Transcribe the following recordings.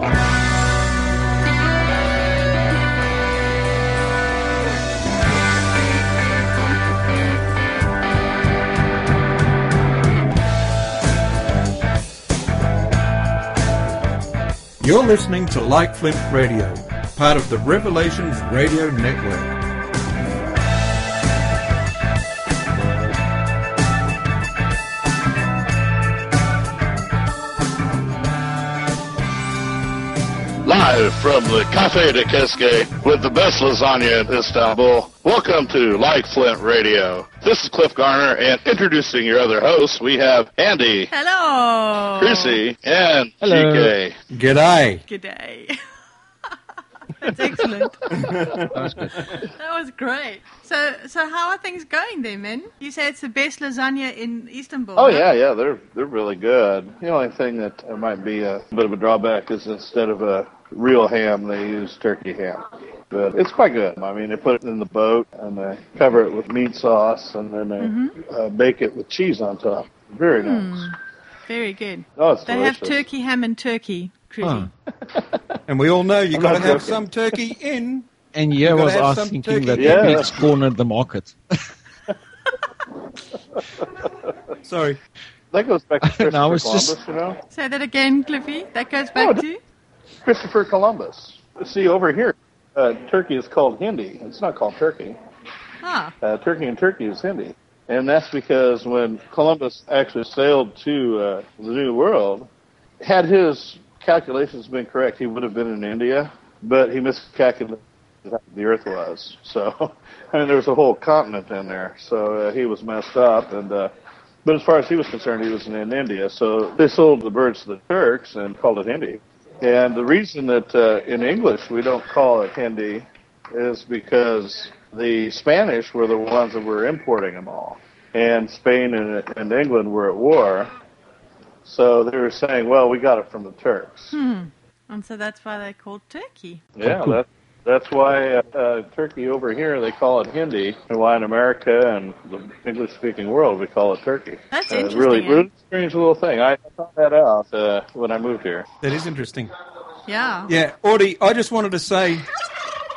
You're listening to Like Flint Radio, part of the Revelations Radio Network. Live from the Cafe de Keske with the best lasagna in Istanbul. Welcome to Like Flint Radio. This is Cliff Garner, and introducing your other hosts, we have Andie, Hello. Chrissy, and Hello. GK. G'day. Good day. That's excellent. That was good. That was great. So, so how are things going there, men? You say it's the best lasagna in Istanbul. Oh huh? yeah, yeah, they're they're really good. The only thing that uh, might be a bit of a drawback is instead of a real ham, they use turkey ham. But it's quite good. I mean, they put it in the boat and they cover it with meat sauce, and then they uh, bake it with cheese on top. Very nice. Very good. Oh, it's They delicious. have turkey ham and turkey, Chrissy. And we all know you've got to have joking. some turkey in. And yeah, gotta was have I some thinking turkey. that Yeah. the pigs cornered the market. Sorry. That goes back to Christopher No, I was Columbus, just- you know. Say that again, Cliffy. That goes back Oh, to. Christopher Columbus. See over here, uh, turkey is called Hindi. It's not called turkey. Ah, Uh, turkey and turkey is Hindi, and that's because when Columbus actually sailed to uh, the New World, had his calculations been correct, he would have been in India, but he miscalculated how the Earth was. So, I mean, there was a whole continent in there, so uh, he was messed up. And uh, but as far as he was concerned, he was in, in India. So they sold the birds to the Turks and called it Hindi. And the reason that uh, in English we don't call it Hindi is because the Spanish were the ones that were importing them all, and Spain and, and England were at war. So they were saying, "Well, we got it from the Turks." Hmm. and so that's why they called turkey. Yeah, that, that's why uh, uh, Turkey over here they call it Hindi, and why in America and the English-speaking world we call it Turkey. That's uh, interesting, Really, really strange little thing. I found that out uh, when I moved here. That is interesting. Yeah. Yeah, Andie, I just wanted to say,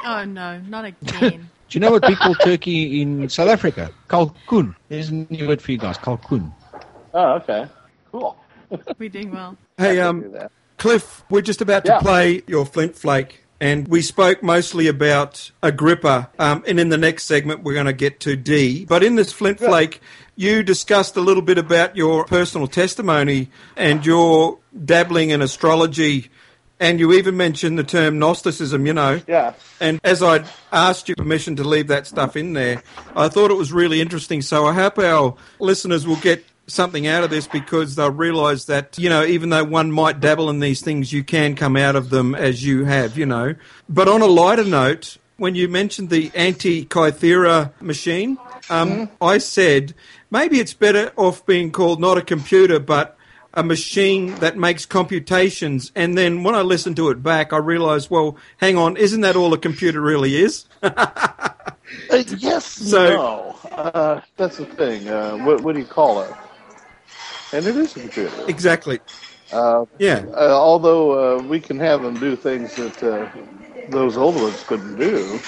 Oh no, not again. Do you know what we call turkey in South Africa? Kalkoen. There's a new word for you guys. Kalkoen. Oh, okay, cool. We're doing well. hey, um. Cliff, we're just about to play your Flint Flake, and we spoke mostly about Agrippa, um, and in the next segment we're going to get to Dee. But in this Flint Flake, you discussed a little bit about your personal testimony and your dabbling in astrology, and you even mentioned the term Gnosticism, you know. Yeah. And as I'd asked you permission to leave that stuff in there, I thought it was really interesting. So I hope our listeners will get something out of this because they'll realise that, you know, even though one might dabble in these things, you can come out of them as you have, you know. But on a lighter note, when you mentioned the Antikythera machine, um, I said maybe it's better off being called not a computer, but a machine that makes computations. And then when I listened to it back, I realised, well, hang on, isn't that all a computer really is? Uh, yes, So- no. Uh, that's the thing. Uh, what, what do you call it? And it is a computer. exactly. Uh, Yeah. uh, although uh, we can have them do things that uh, those old ones couldn't do.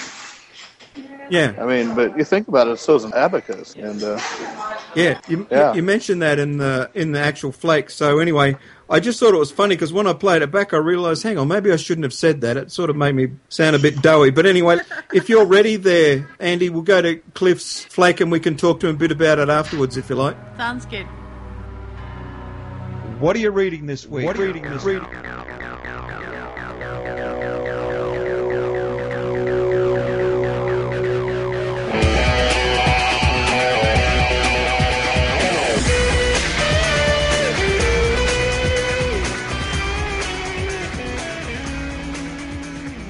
Yeah. I mean, but you think about it, so is an abacus. And uh, Yeah, you, Yeah. you mentioned that in the in the actual flake. So anyway, I just thought it was funny because when I played it back, I realised, hang on, maybe I shouldn't have said that. It sort of made me sound a bit doughy. But anyway, if you're ready there, Andie, we'll go to Cliff's flake and we can talk to him a bit about it afterwards, if you like. Sounds good. What are you reading this week? What are you reading this week?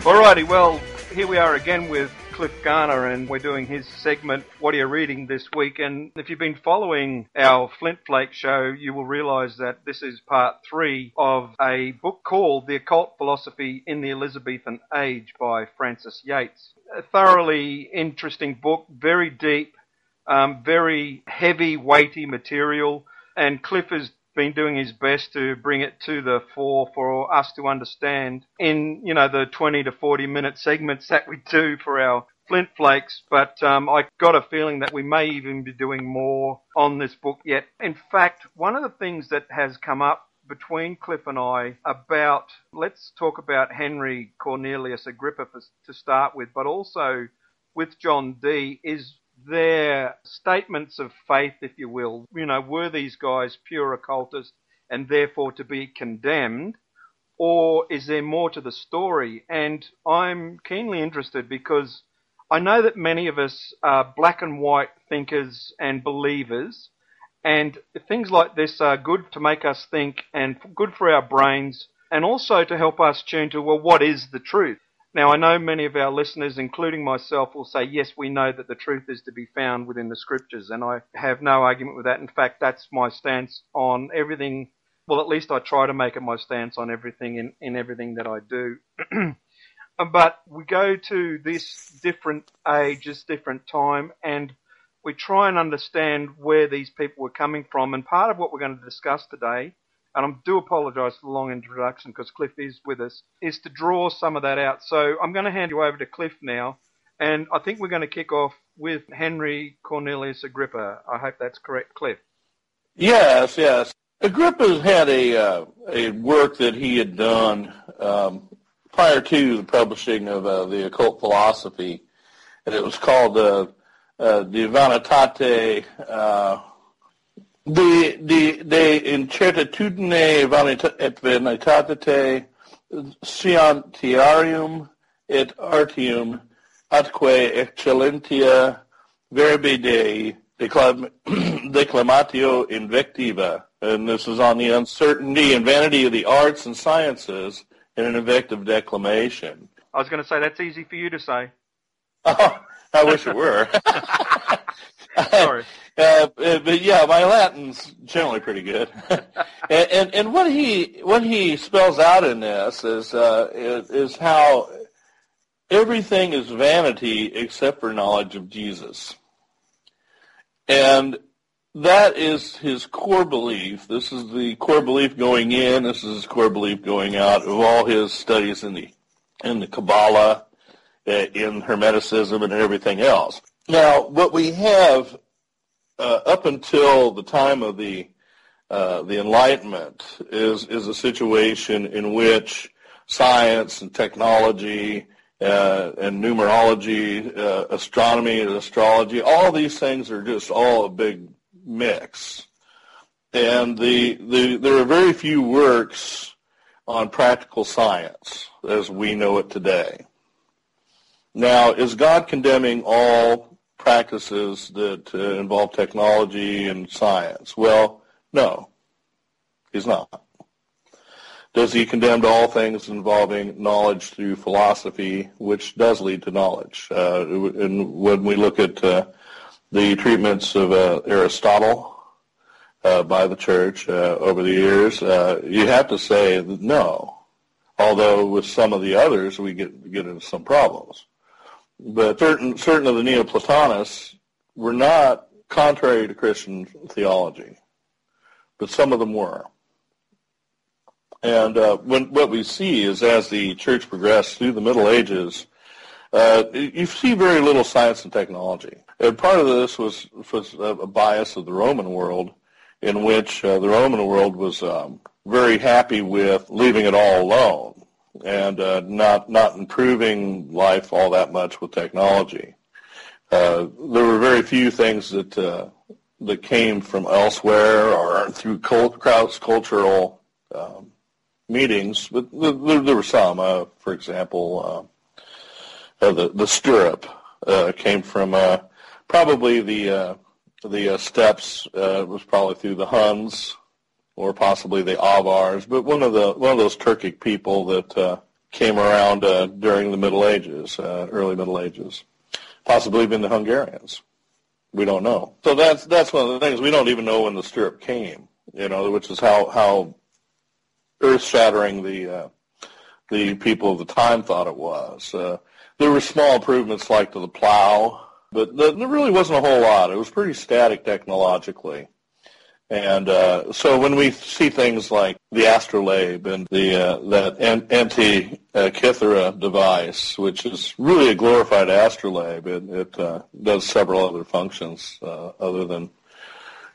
Alrighty, well, here we are again with Cliff Garner, and we're doing his segment, What Are You Reading This Week? And if you've been following our Flint Flake show, you will realize that this is part three of a book called The Occult Philosophy in the Elizabethan Age by Frances Yates. A thoroughly interesting book, very deep, um, very heavy, weighty material, and Cliff is been doing his best to bring it to the fore for us to understand in, you know, the 20 to 40 minute segments that we do for our Flint Flakes, but um, I got a feeling that we may even be doing more on this book yet. In fact, one of the things that has come up between Cliff and I about, let's talk about Henry Cornelius Agrippa for, to start with, but also with John Dee is their statements of faith, if you will. You know, were these guys pure occultists and therefore to be condemned? Or is there more to the story? And I'm keenly interested because I know that many of us are black and white thinkers and believers, and things like this are good to make us think and good for our brains, and also to help us tune to, well, what is the truth? Now, I know many of our listeners, including myself, will say, yes, we know that the truth is to be found within the scriptures, and I have no argument with that. In fact, that's my stance on everything. Well, at least I try to make it my stance on everything in, in everything that I do. but we go to this different age, this different time, and we try and understand where these people were coming from. And part of what we're going to discuss today, and I do apologise for the long introduction because Cliff is with us, is to draw some of that out. So I'm going to hand you over to Cliff now, and I think we're going to kick off with Henry Cornelius Agrippa. I hope that's correct, Cliff. Yes, yes. Agrippa had a uh, a work that he had done um, prior to the publishing of uh, the occult philosophy, and it was called uh, uh, De De, de, de Incertitudine et Vanitate Scientiarum et Artium atque excellentia verbi Dei declamatio invectiva. And this is on the uncertainty and vanity of the arts and sciences in an invective declamation. I was going to say that's easy for you to say. Oh, I wish it were. Sorry. Uh, but yeah, my Latin's generally pretty good. and, and, and what he what he spells out in this is, uh, is is how everything is vanity except for knowledge of Jesus. And that is his core belief. This is the core belief going in. This is his core belief going out of all his studies in the in the Kabbalah, uh, in Hermeticism, and everything else. Now, what we have uh, up until the time of the uh, the Enlightenment is is a situation in which science and technology uh, and numerology, uh, astronomy and astrology, all these things are just all a big mix. And the, the, there are very few works on practical science as we know it today. Now, is God condemning all practices that uh, involve technology and science? Well, no, he's not. Does he condemn all things involving knowledge through philosophy, which does lead to knowledge? Uh, and when we look at uh, the treatments of uh, Aristotle uh, by the church uh, over the years, you have to say no. Although with some of the others, we get get into some problems. But certain certain of the Neoplatonists were not contrary to Christian theology, but some of them were. And uh, when, what we see is as the church progressed through the Middle Ages, uh, you see very little science and technology. And part of this was, was a bias of the Roman world in which uh, the Roman world was um, very happy with leaving it all alone and uh, not not improving life all that much with technology. Uh, there were very few things that uh, that came from elsewhere or through cult, cross cultural um, meetings, but there, there were some. Uh, for example, uh, the the stirrup came from probably the uh, the uh, steppes uh, was probably through the Huns or possibly the Avars, but one of the one of those Turkic people that uh, came around uh, during the Middle Ages, uh, early Middle Ages, possibly even the Hungarians. We don't know. So that's that's one of the things we don't even know when the stirrup came. You know, which is how how earth shattering the uh, the people of the time thought it was. Uh, there were small improvements like to the plow but there really wasn't a whole lot. It was pretty static technologically. And uh, so when we see things like the astrolabe and the uh, that an- Antikythera device, which is really a glorified astrolabe, it, it uh, does several other functions uh, other than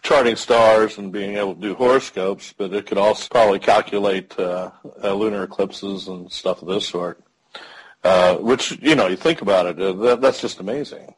charting stars and being able to do horoscopes, but it could also probably calculate uh, uh, lunar eclipses and stuff of this sort. Which you know, you think about it, that, that's just amazing.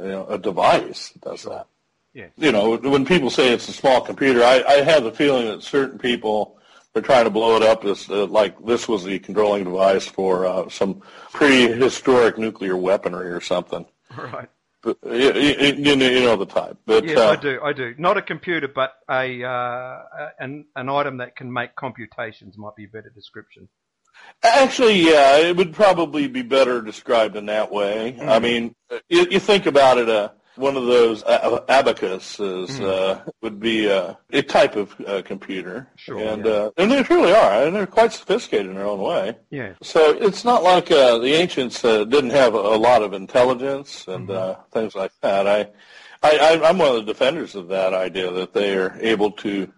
You know, a device that does that. You know, when people say it's a small computer, I, I have the feeling that certain people are trying to blow it up as uh, like this was the controlling device for uh, some prehistoric nuclear weaponry or something. Right. But, you, you, you know the type. But Yes, uh, I do. I do. Not a computer, but a uh, an an item that can make computations might be a better description. Actually, yeah, it would probably be better described in that way. Mm. I mean, you, you think about it, uh, one of those uh, abacuses uh, would be uh, a type of uh, computer, Mm. Sure, and yeah. uh, and they truly are, and they're quite sophisticated in their own way. Yeah. So it's not like uh, the ancients uh, didn't have a, lot of intelligence and uh, things like that. I, I, I, I'm one of the defenders of that idea that they are able to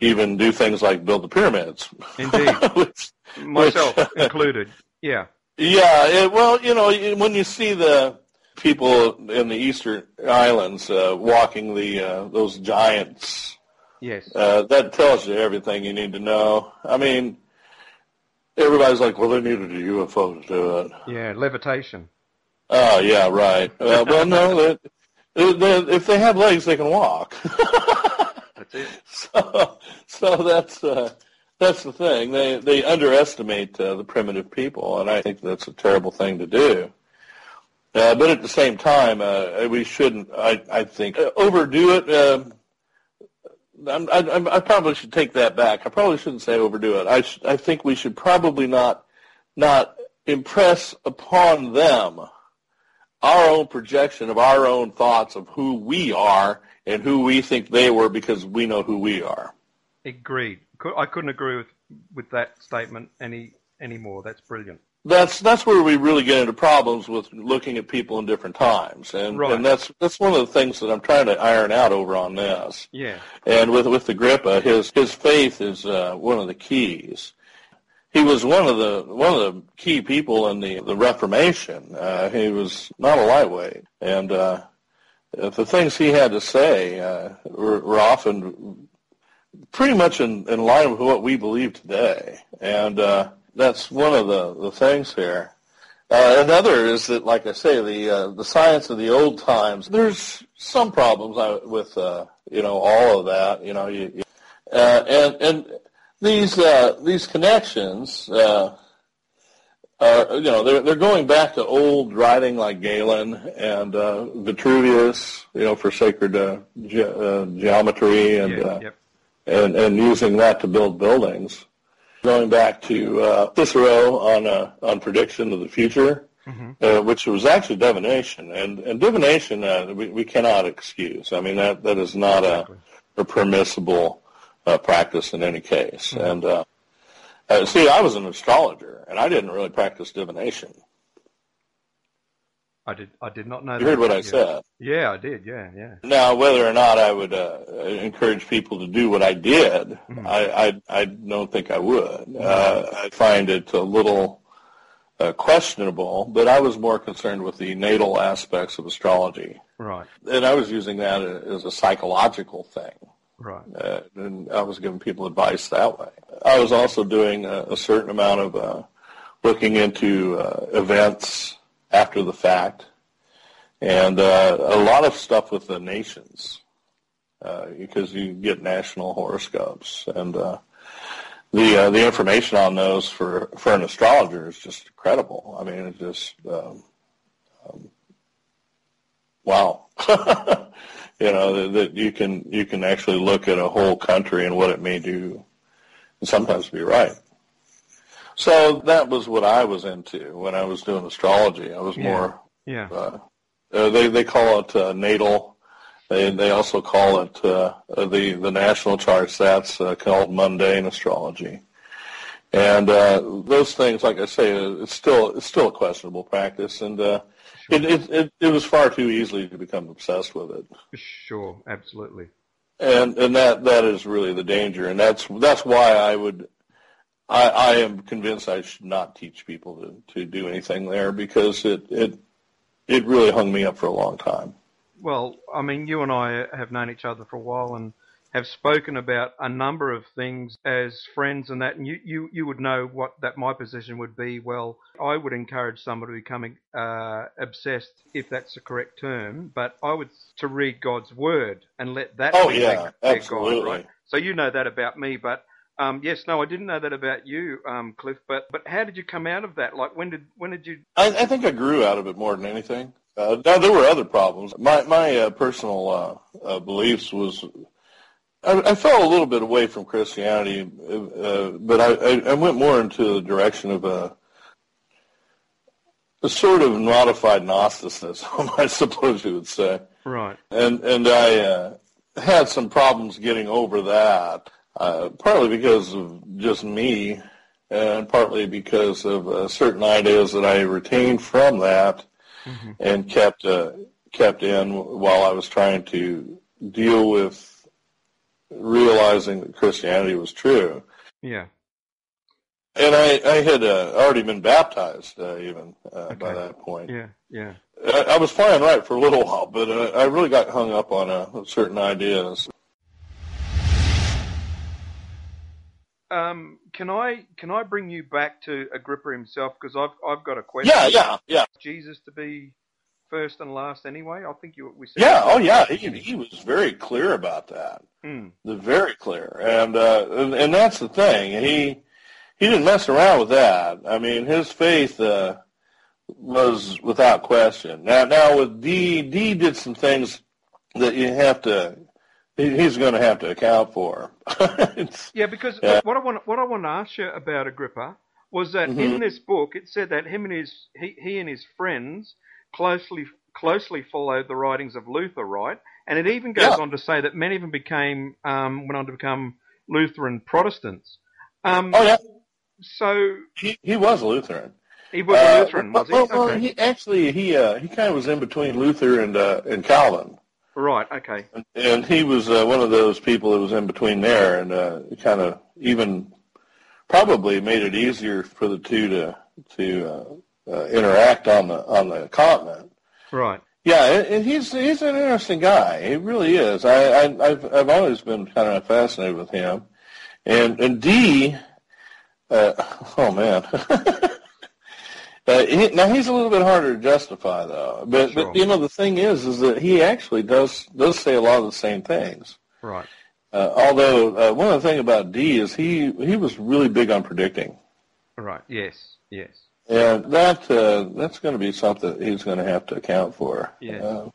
even do things like build the pyramids. Indeed. Which- Myself which- included. Yeah. yeah, it, well, you know, when you see the people in the Eastern Islands uh, walking the uh, those giants, Yes. uh, that tells you everything you need to know. I mean, everybody's like, well, they needed a UFO to do it. Yeah. Levitation. Oh, yeah, right. Uh, well, no, they, they, if they have legs, they can walk. That's it. so, so that's uh, that's the thing. They they underestimate uh, the primitive people, and I think that's a terrible thing to do. Uh, but at the same time, uh, we shouldn't. I I think uh, overdo it. Um I'm, I, I probably should take that back. I probably shouldn't say overdo it. I sh- I think we should probably not not impress upon them our own projection of our own thoughts of who we are and who we think they were because we know who we are. Agreed. I couldn't agree with with that statement any any more. That's brilliant. That's that's where we really get into problems with looking at people in different times, and Right. and that's that's one of the things that I'm trying to iron out over on this. Yeah. And with with Agrippa, his his faith is uh, one of the keys. He was one of the one of the key people in the the Reformation. Uh, he was not a lightweight, and uh, the things he had to say uh, were, were often pretty much in, in line with what we believe today. And uh, that's one of the, the things here. Uh, another is that, like I say, the uh, the science of the old times. There's some problems with uh, you know all of that. You know, you, you, uh, and and these uh, these connections. Uh, are, you know, they're they're going back to old writing like Galen and uh, Vitruvius, you know, for sacred uh, ge- uh, geometry and yeah. uh, Yep. and, and using that to build buildings. Going back to uh, Cicero on uh, on prediction of the future, uh, which was actually divination, and and divination uh, we, we cannot excuse. I mean that that is not Exactly. a, a permissible uh, practice in any case. And uh, uh, see, I was an astrologer, and I didn't really practice divination. I did. I did not know. You heard what I said. Yeah, I did. Yeah, yeah. Now, whether or not I would uh, encourage people to do what I did, I, I I don't think I would. Uh, I find it a little uh, questionable, but I was more concerned with the natal aspects of astrology, Right. and I was using that as a psychological thing, Right. uh, and I was giving people advice that way. I was also doing a, a certain amount of uh, looking into uh, events after the fact, and uh, a lot of stuff with the nations, uh, because you get national horoscopes, and uh, the uh, the information on those for for an astrologer is just incredible. I mean, it's just um, um, wow. you know that, that you can you can actually look at a whole country and what it may do, and sometimes be right. So that was what I was into when I was doing astrology. I was Yeah. more Yeah. uh, uh, they they call it uh, natal. They they also call it uh, uh, the the national charts. That's uh, called mundane astrology. And uh, those things, like I say, it's still it's still a questionable practice, and uh, it, it it it was far too easily to become obsessed with it. Sure. Absolutely. and and that that is really the danger, and that's that's why I would. I, I am convinced I should not teach people to, to do anything there because it, it it really hung me up for a long time. Well, I mean, you and I have known each other for a while and have spoken about a number of things as friends and that, and you, you, you would know what that my position would be. Well, I would encourage somebody to become uh, obsessed, if that's the correct term, but I would to read God's word and let that oh, be yeah, their, their absolutely. guide, right? So you know that about me, but um, yes, no, I didn't know that about you, um, Cliff. But but how did you come out of that? Like when did when did you? I, I think I grew out of it more than anything. Uh, now there were other problems. My my uh, personal uh, uh, beliefs was I, I fell a little bit away from Christianity, uh, but I, I, went more into the direction of a, a sort of modified Gnosticism, I suppose you would say. Right. And and I uh, had some problems getting over that, uh, partly because of just me, and partly because of uh, certain ideas that I retained from that Mm-hmm. and kept uh, kept in while I was trying to deal with realizing that Christianity was true. Yeah. And I, I had uh, already been baptized uh, even uh, by that point. Yeah. Yeah. I, I was flying right for a little while, but uh, I really got hung up on uh, certain ideas. Um, can I can I bring you back to Agrippa himself because I've I've got a question. Yeah, yeah, yeah, Jesus to be first and last anyway. I think you we said. yeah. Oh, yeah. He he was very clear about that. Hmm. The very clear, and uh, and, and that's the thing. He he didn't mess around with that. I mean, his faith uh, was without question. Now, now with Dee, Dee did some things that you have to. He- He's going to have to account for. Yeah, because Yeah. what I want what I want to ask you about Agrippa was that Mhm. in this book it said that him and his he, he and his friends closely closely followed the writings of Luther, right? And it even goes Yeah. on to say that many of them became um, went on to become Lutheran Protestants. Um, oh yeah, So he, he was Lutheran. he was Uh, a Lutheran, was he? well, well, okay. he actually he uh, he kind of was in between Luther and uh, and Calvin. Right. Okay. and he was uh, one of those people that was in between there, and uh, kind of even probably made it easier for the two to to uh, uh, interact on the on the continent. Right. Yeah, and, and he's he's an interesting guy. He really is. I, I I've I've always been kind of fascinated with him, and and Dee, uh, oh man. Uh, he, now he's a little bit harder to justify, though. But Sure. but you know the thing is, is that he actually does does say a lot of the same things. Right. Uh, although uh, one of the things about Dee is he he was really big on predicting, Right. Yes. Yes. and that uh, that's going to be something he's going to have to account for. Yeah. Uh,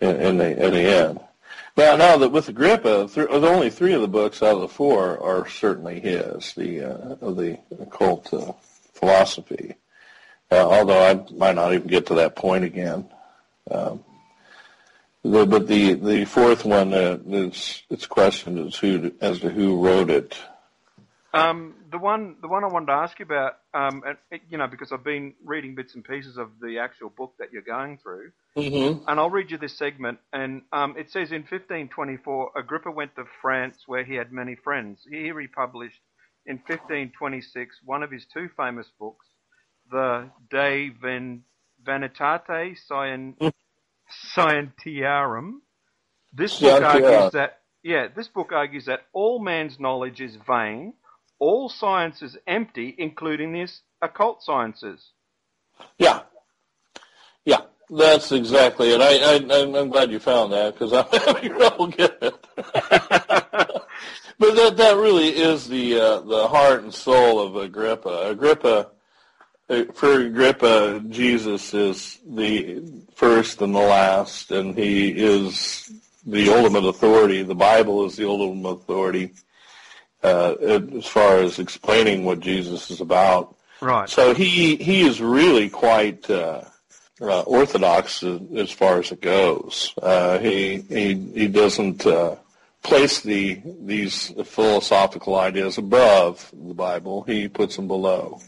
in, in the in the end. Now, now that with Agrippa, th- only three of the books out of the four are certainly his, the uh, of the occult uh, philosophy. Uh, although I might not even get to that point again. Um, the, but the the fourth one uh, is it's questioned as who as to who wrote it. Um, the one, the one I wanted to ask you about, um, and, you know, because I've been reading bits and pieces of the actual book that you're going through, Mm-hmm. and I'll read you this segment. And um, it says in 1524, Agrippa went to France where he had many friends. Here he published in 1526 one of his two famous books, the De Ven- Vanitate Scien- Scientiarum. This book argues that, yeah, this book argues that all man's knowledge is vain, all science is empty, including the occult sciences. Yeah, yeah, that's exactly it. I, I I'm- I'm glad you found that because I'm having trouble getting it. but that that really is the uh, the heart and soul of Agrippa. Agrippa, uh, for Agrippa, Jesus is the first and the last, and he is the ultimate authority. The Bible is the ultimate authority uh, as far as explaining what Jesus is about. Right. So he he is really quite uh, uh, orthodox as, as far as it goes. Uh, he he he doesn't uh, place the these philosophical ideas above the Bible. He puts them below.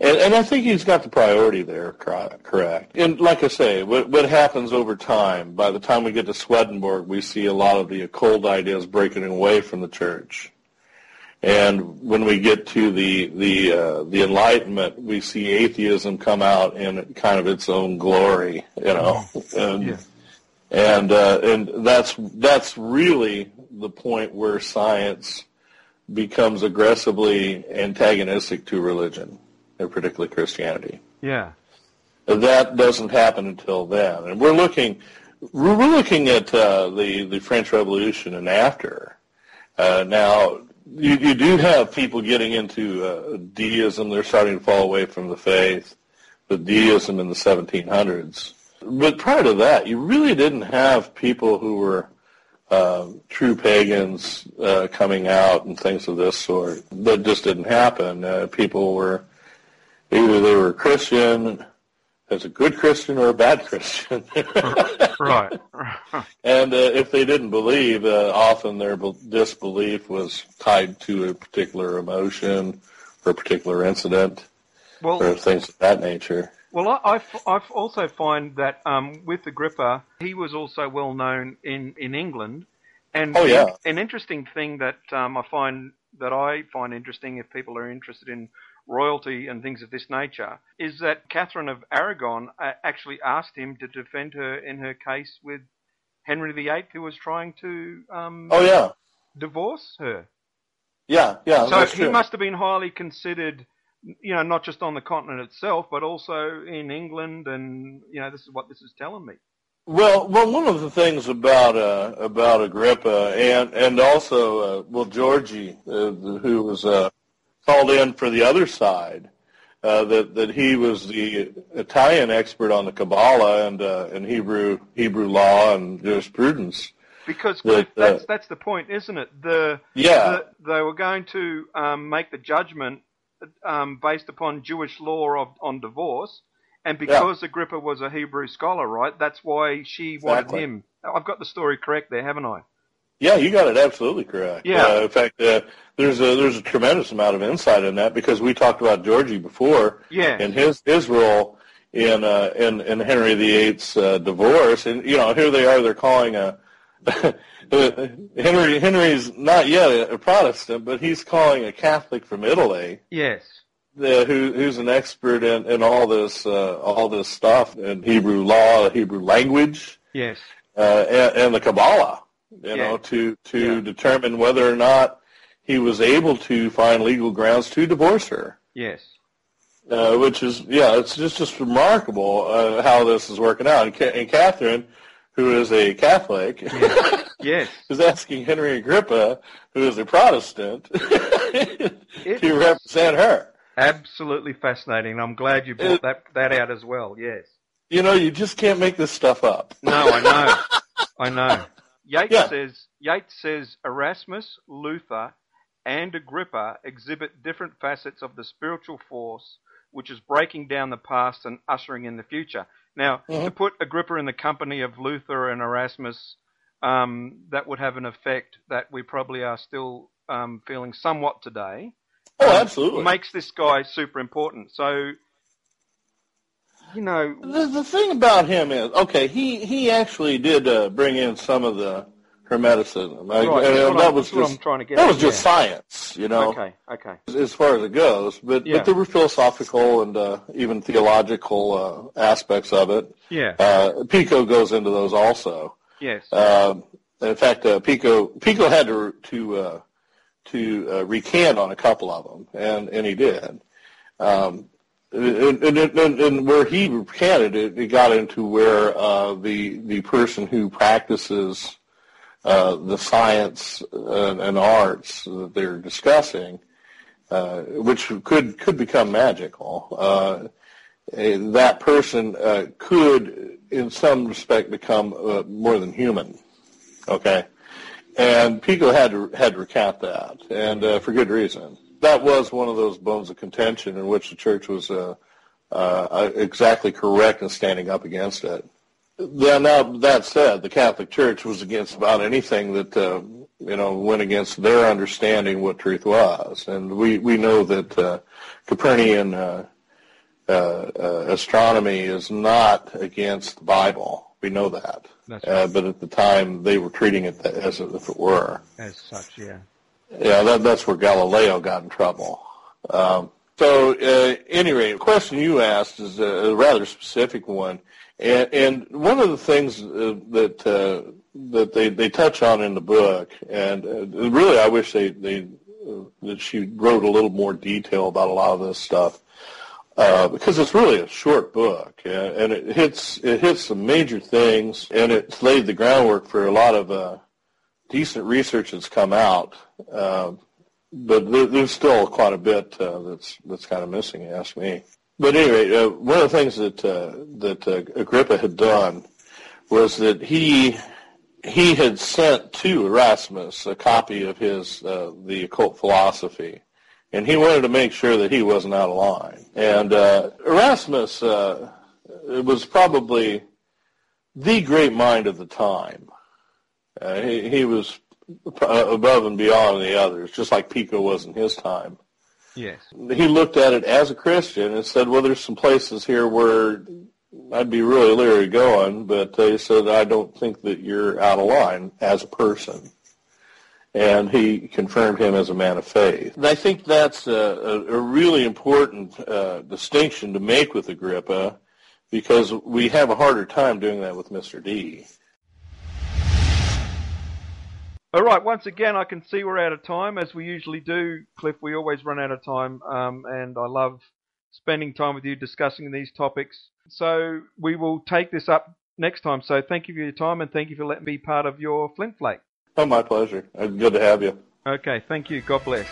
And, and I think he's got the priority there correct. And like I say, what, what happens over time, by the time we get to Swedenborg, we see a lot of the occult ideas breaking away from the church. And when we get to the the uh, the Enlightenment, we see atheism come out in kind of its own glory, you know, and Yeah. and uh, and that's that's really the point where science becomes aggressively antagonistic to religion, and particularly Christianity. Yeah. That doesn't happen until then, and we're looking we're looking at uh, the the French Revolution and after. Uh, now, you, you do have people getting into uh, deism; they're starting to fall away from the faith. The deism in the 1700s, but prior to that, you really didn't have people who were uh, true pagans uh, coming out and things of this sort. That just didn't happen. Uh, people were either they were Christian as a good Christian or a bad Christian. Right. and uh, if they didn't believe, uh, often their be- disbelief was tied to a particular emotion or a particular incident or things of that nature. Well, I I also find that um, with Agrippa, he was also well known in, in England. And Oh, yeah. an interesting thing that um, I find that I find interesting if people are interested in royalty and things of this nature is that Catherine of Aragon uh, actually asked him to defend her in her case with Henry VIII, who was trying to um, Oh yeah, divorce her. yeah, yeah. so he true. must have been highly considered, you know, not just on the continent itself, but also in England. And you know, this is what this is telling me. Well, well, one of the things about uh, about Agrippa and and also uh, well Giorgi, uh, who was uh, called in for the other side, uh, that that he was the Italian expert on the Kabbalah and uh, and Hebrew Hebrew law and jurisprudence. Because That, Cliff, that's that's the point, isn't it? The, Yeah. the they were going to um, make the judgment um, based upon Jewish law of, on divorce, and because Agrippa was a Hebrew scholar, right? That's why she wanted him. I've got the story correct there, haven't I? Yeah, you got it absolutely correct. Yeah. Uh, in fact, uh, there's a there's a tremendous amount of insight in that because we talked about Giorgi before Yeah. and his his role in uh, in in Henry VIII's uh, divorce, and you know here they are, they're calling a Henry Henry's not yet a, Protestant, but he's calling a Catholic from Italy. Yes. Uh, who, who's an expert in, in all this uh, all this stuff in Hebrew law, Hebrew language, Yes. uh, and, and the Kabbalah, you Yeah. know, to to Yeah. determine whether or not he was able to find legal grounds to divorce her. Yes. Uh, which is, yeah, it's just just remarkable uh, how this is working out. And, Ca- and Catherine, who is a Catholic, Yes. is asking Henry Agrippa, who is a Protestant, to represent her. Absolutely fascinating. I'm glad you brought that that out as well. Yes. You know, you just can't make this stuff up. No, I know. I know. Yates Yeah. says Yates says Erasmus, Luther, and Agrippa exhibit different facets of the spiritual force which is breaking down the past and ushering in the future. Now, Mhm. to put Agrippa in the company of Luther and Erasmus, um, that would have an effect that we probably are still um, feeling somewhat today. Oh, um, absolutely. Makes this guy super important. So, you know, The, the thing about him is, okay, he, he actually did uh, bring in some of the Hermeticism. I- Right, and that's what that I'm- was just I'm trying to get that at, was just yeah. science, you know, okay, okay. as far as it goes. But Yeah. but there were philosophical and uh, even theological uh, aspects of it. Yeah, Uh, Pico goes into those also. yes. Um, in fact, uh, Pico Pico had to to uh, to uh, recant on a couple of them, and and he did. Um, and, and, and, and where he recanted it, it got into where uh, the the person who practices uh, the science and, and arts that they're discussing, uh, which could could become magical. Uh, that person uh, could, in some respect, become uh, more than human. Okay, and Pico had to had to recant that, and uh, for good reason. That was one of those bones of contention in which the church was uh, uh, exactly correct in standing up against it. Yeah, now that said, the Catholic Church was against about anything that uh, you know went against their understanding what truth was, and we we know that uh, Copernican uh, uh, uh, astronomy is not against the Bible. We know that, uh, right. but at the time they were treating it as if it were. As such, yeah. Yeah, that, that's where Galileo got in trouble. Um, so, uh, anyway, the question you asked is a rather specific one, and, and one of the things uh, that uh, that they, they touch on in the book, and uh, really, I wish they they uh, that she wrote a little more detail about a lot of this stuff. Uh, because it's really a short book, and it hits it hits some major things, and it's laid the groundwork for a lot of uh, decent research that's come out, uh, but there, there's still quite a bit that's that's kind of missing. Ask me. But anyway, uh, one of the things that uh, that uh, Agrippa had done was that he he had sent to Erasmus a copy of his uh, the occult philosophy, and he wanted to make sure that he wasn't out of line. And uh, Erasmus uh, was probably the great mind of the time. He, he was above and beyond the others, just like Pico was in his time. Yes. He looked at it as a Christian and said, well, there's some places here where I'd be really leery going, but he said, I don't think that you're out of line as a person. And he confirmed him as a man of faith. And I think that's a, a, a really important uh, distinction to make with Agrippa because we have a harder time doing that with Mr. Dee. All right. Once again, I can see we're out of time, as we usually do. Cliff, we always run out of time, um, and I love spending time with you discussing these topics. So we will take this up next time. So thank you for your time, and thank you for letting me be part of your Flint Flake. Oh, my pleasure. Uh, Good to have you. Okay. Thank you. God bless.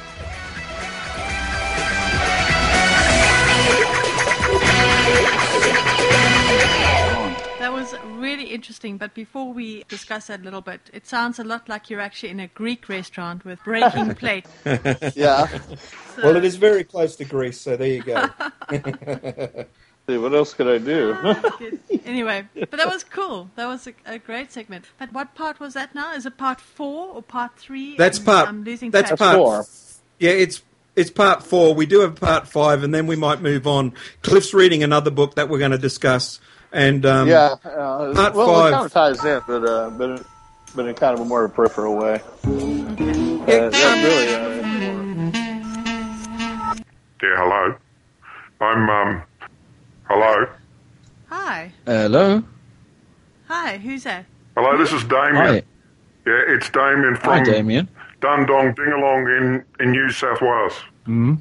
Really interesting, but before we discuss that a little bit, it sounds a lot like you're actually in a Greek restaurant with breaking plate. Yeah. So, Well, it is very close to Greece, so there you go. See, what else could I do? Ah, good. Anyway, but that was cool. That was a, a great segment. But what part was that now? Is it part four or part three? That's I'm- part. I'm losing that's track. part four. Yeah, it's it's part four. We do have part five, and then we might move on. Cliff's reading another book that we're going to discuss, and um, yeah, uh, Part well, five. it kind of ties in, but uh, but but in kind of a more peripheral way. Uh, that really, uh, Yeah, hello. I'm, um, hello. Hi. Hello. Hi, who's that? Hello, this is Damien. Hi. Yeah, it's Damien Hi, from Damien. Dundong Dingalong in, in New South Wales. Mm. Hmm.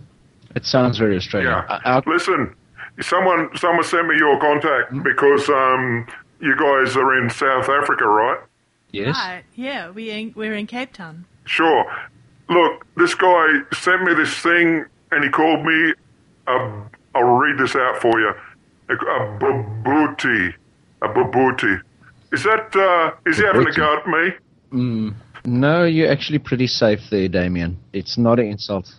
It sounds very Australian. Yeah. I- Listen, someone someone sent me your contact because um, you guys are in South Africa, right? yes. Hi. Yeah, we in, we're in Cape Town. Sure. Look, this guy sent me this thing and he called me, a, I'll read this out for you, a, a bobotie. A bobotie. Is that, uh, is he having a go at me? Mm. No, you're actually pretty safe there, Damien. It's not an insult.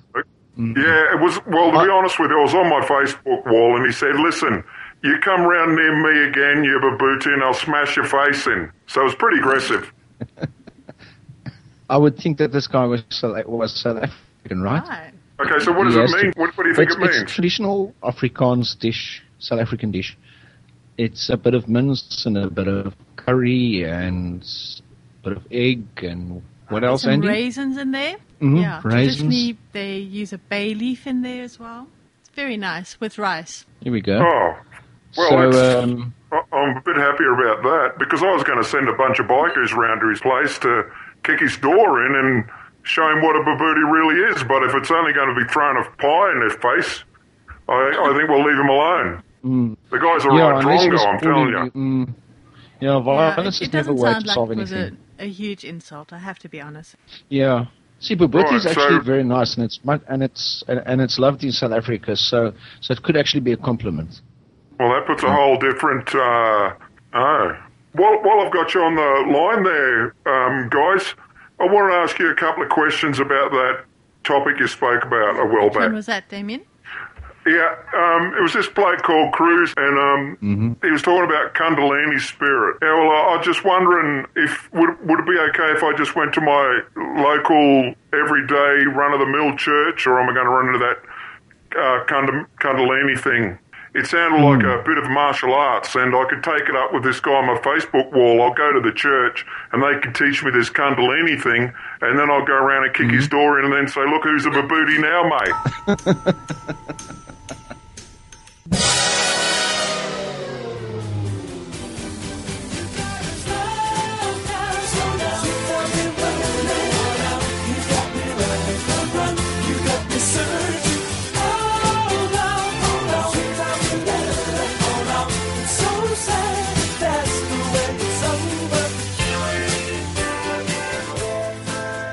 Mm-hmm. Yeah, it was. Well, to be honest with you, I was on my Facebook wall, and he said, "Listen, you come round near me again, you bobotie, and I'll smash your face in." So it was pretty aggressive. I would think that this guy was South, was South African, right? Hi. Okay, so what does Yes, it mean? What, what do you think it means? It's traditional Afrikaans dish, South African dish. It's a bit of mince and a bit of curry and a bit of egg and what else, Some Andie? raisins in there. Mhm, Yeah. raisins. Traditionally, they use a bay leaf in there as well. It's very nice with rice. Here we go. Oh, well, so, um, I- I'm a bit happier about that because I was going to send a bunch of bikers round to his place to kick his door in and show him what a bobotie really is. But if it's only going to be throwing a pie in their face, I, I think we'll leave him alone. mm, The guy's a yeah, right unless drongo, I'm telling you. bullying Mm, yeah, Yeah, violence it, is never a doesn't way to like solve it anything. A, a huge insult. I have to be honest. Yeah. See, Bobotie is actually so- very nice, and it's and it's and, and it's loved in South Africa. So so it could actually be a compliment. Well, that puts a whole different. Uh, oh. While, while I've got you on the line there, um, guys, I want to ask you a couple of questions about that topic you spoke about a while Which one back. was that, Damien? Yeah, um, it was this bloke called Cruz, and um, he was talking about Kundalini spirit. Yeah, well, I I was just wondering if would would it be okay if I just went to my local everyday run of the mill church, or am I going to run into that uh, Kund- Kundalini thing? It sounded like a bit of martial arts, and I could take it up with this guy on my Facebook wall. I'll go to the church, and they can teach me this Kundalini thing, and then I'll go around and kick his door in, and then say, "Look, who's a bobotie now, mate?"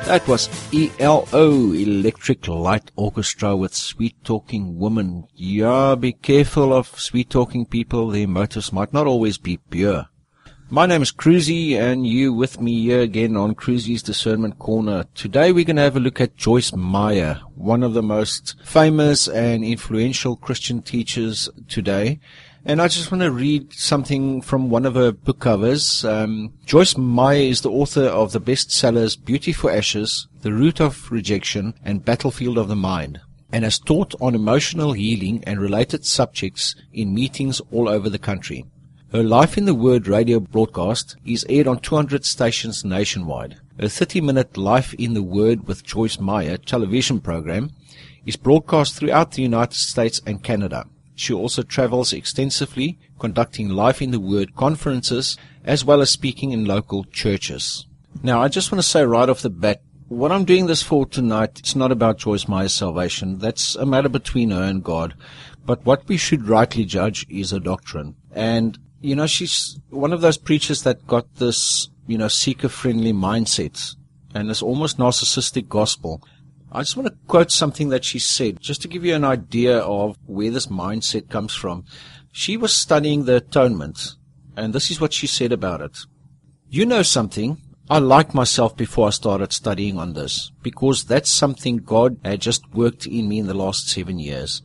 That was ELO, Electric Light Orchestra with Sweet Talking Woman. Yeah, be careful of sweet talking people. Their motives might not always be pure. My name is Crusy and you with me here again on Crusy's Discernment Corner. Today we're going to have a look at Joyce Meyer, one of the most famous and influential Christian teachers today. And I just want to read something from one of her book covers. Um, Joyce Meyer is the author of the bestsellers Beauty for Ashes, The Root of Rejection, and Battlefield of the Mind, and has taught on emotional healing and related subjects in meetings all over the country. Her Life in the Word radio broadcast is aired on 200 stations nationwide. Her 30 minute Life in the Word with Joyce Meyer television program is broadcast throughout the United States and Canada. She also travels extensively, conducting Life in the Word conferences as well as speaking in local churches. Now, I just want to say right off the bat, what I'm doing this for tonight, it's not about Joyce Meyer's salvation. That's a matter between her and God. But what we should rightly judge is her doctrine. And, you know, she's one of those preachers that got this, you know, seeker friendly mindset and this almost narcissistic gospel. I just want to quote something that she said, just to give you an idea of where this mindset comes from. She was studying the atonement, and this is what she said about it. You know something? I liked myself before I started studying on this, because that's something God had just worked in me in the last seven years.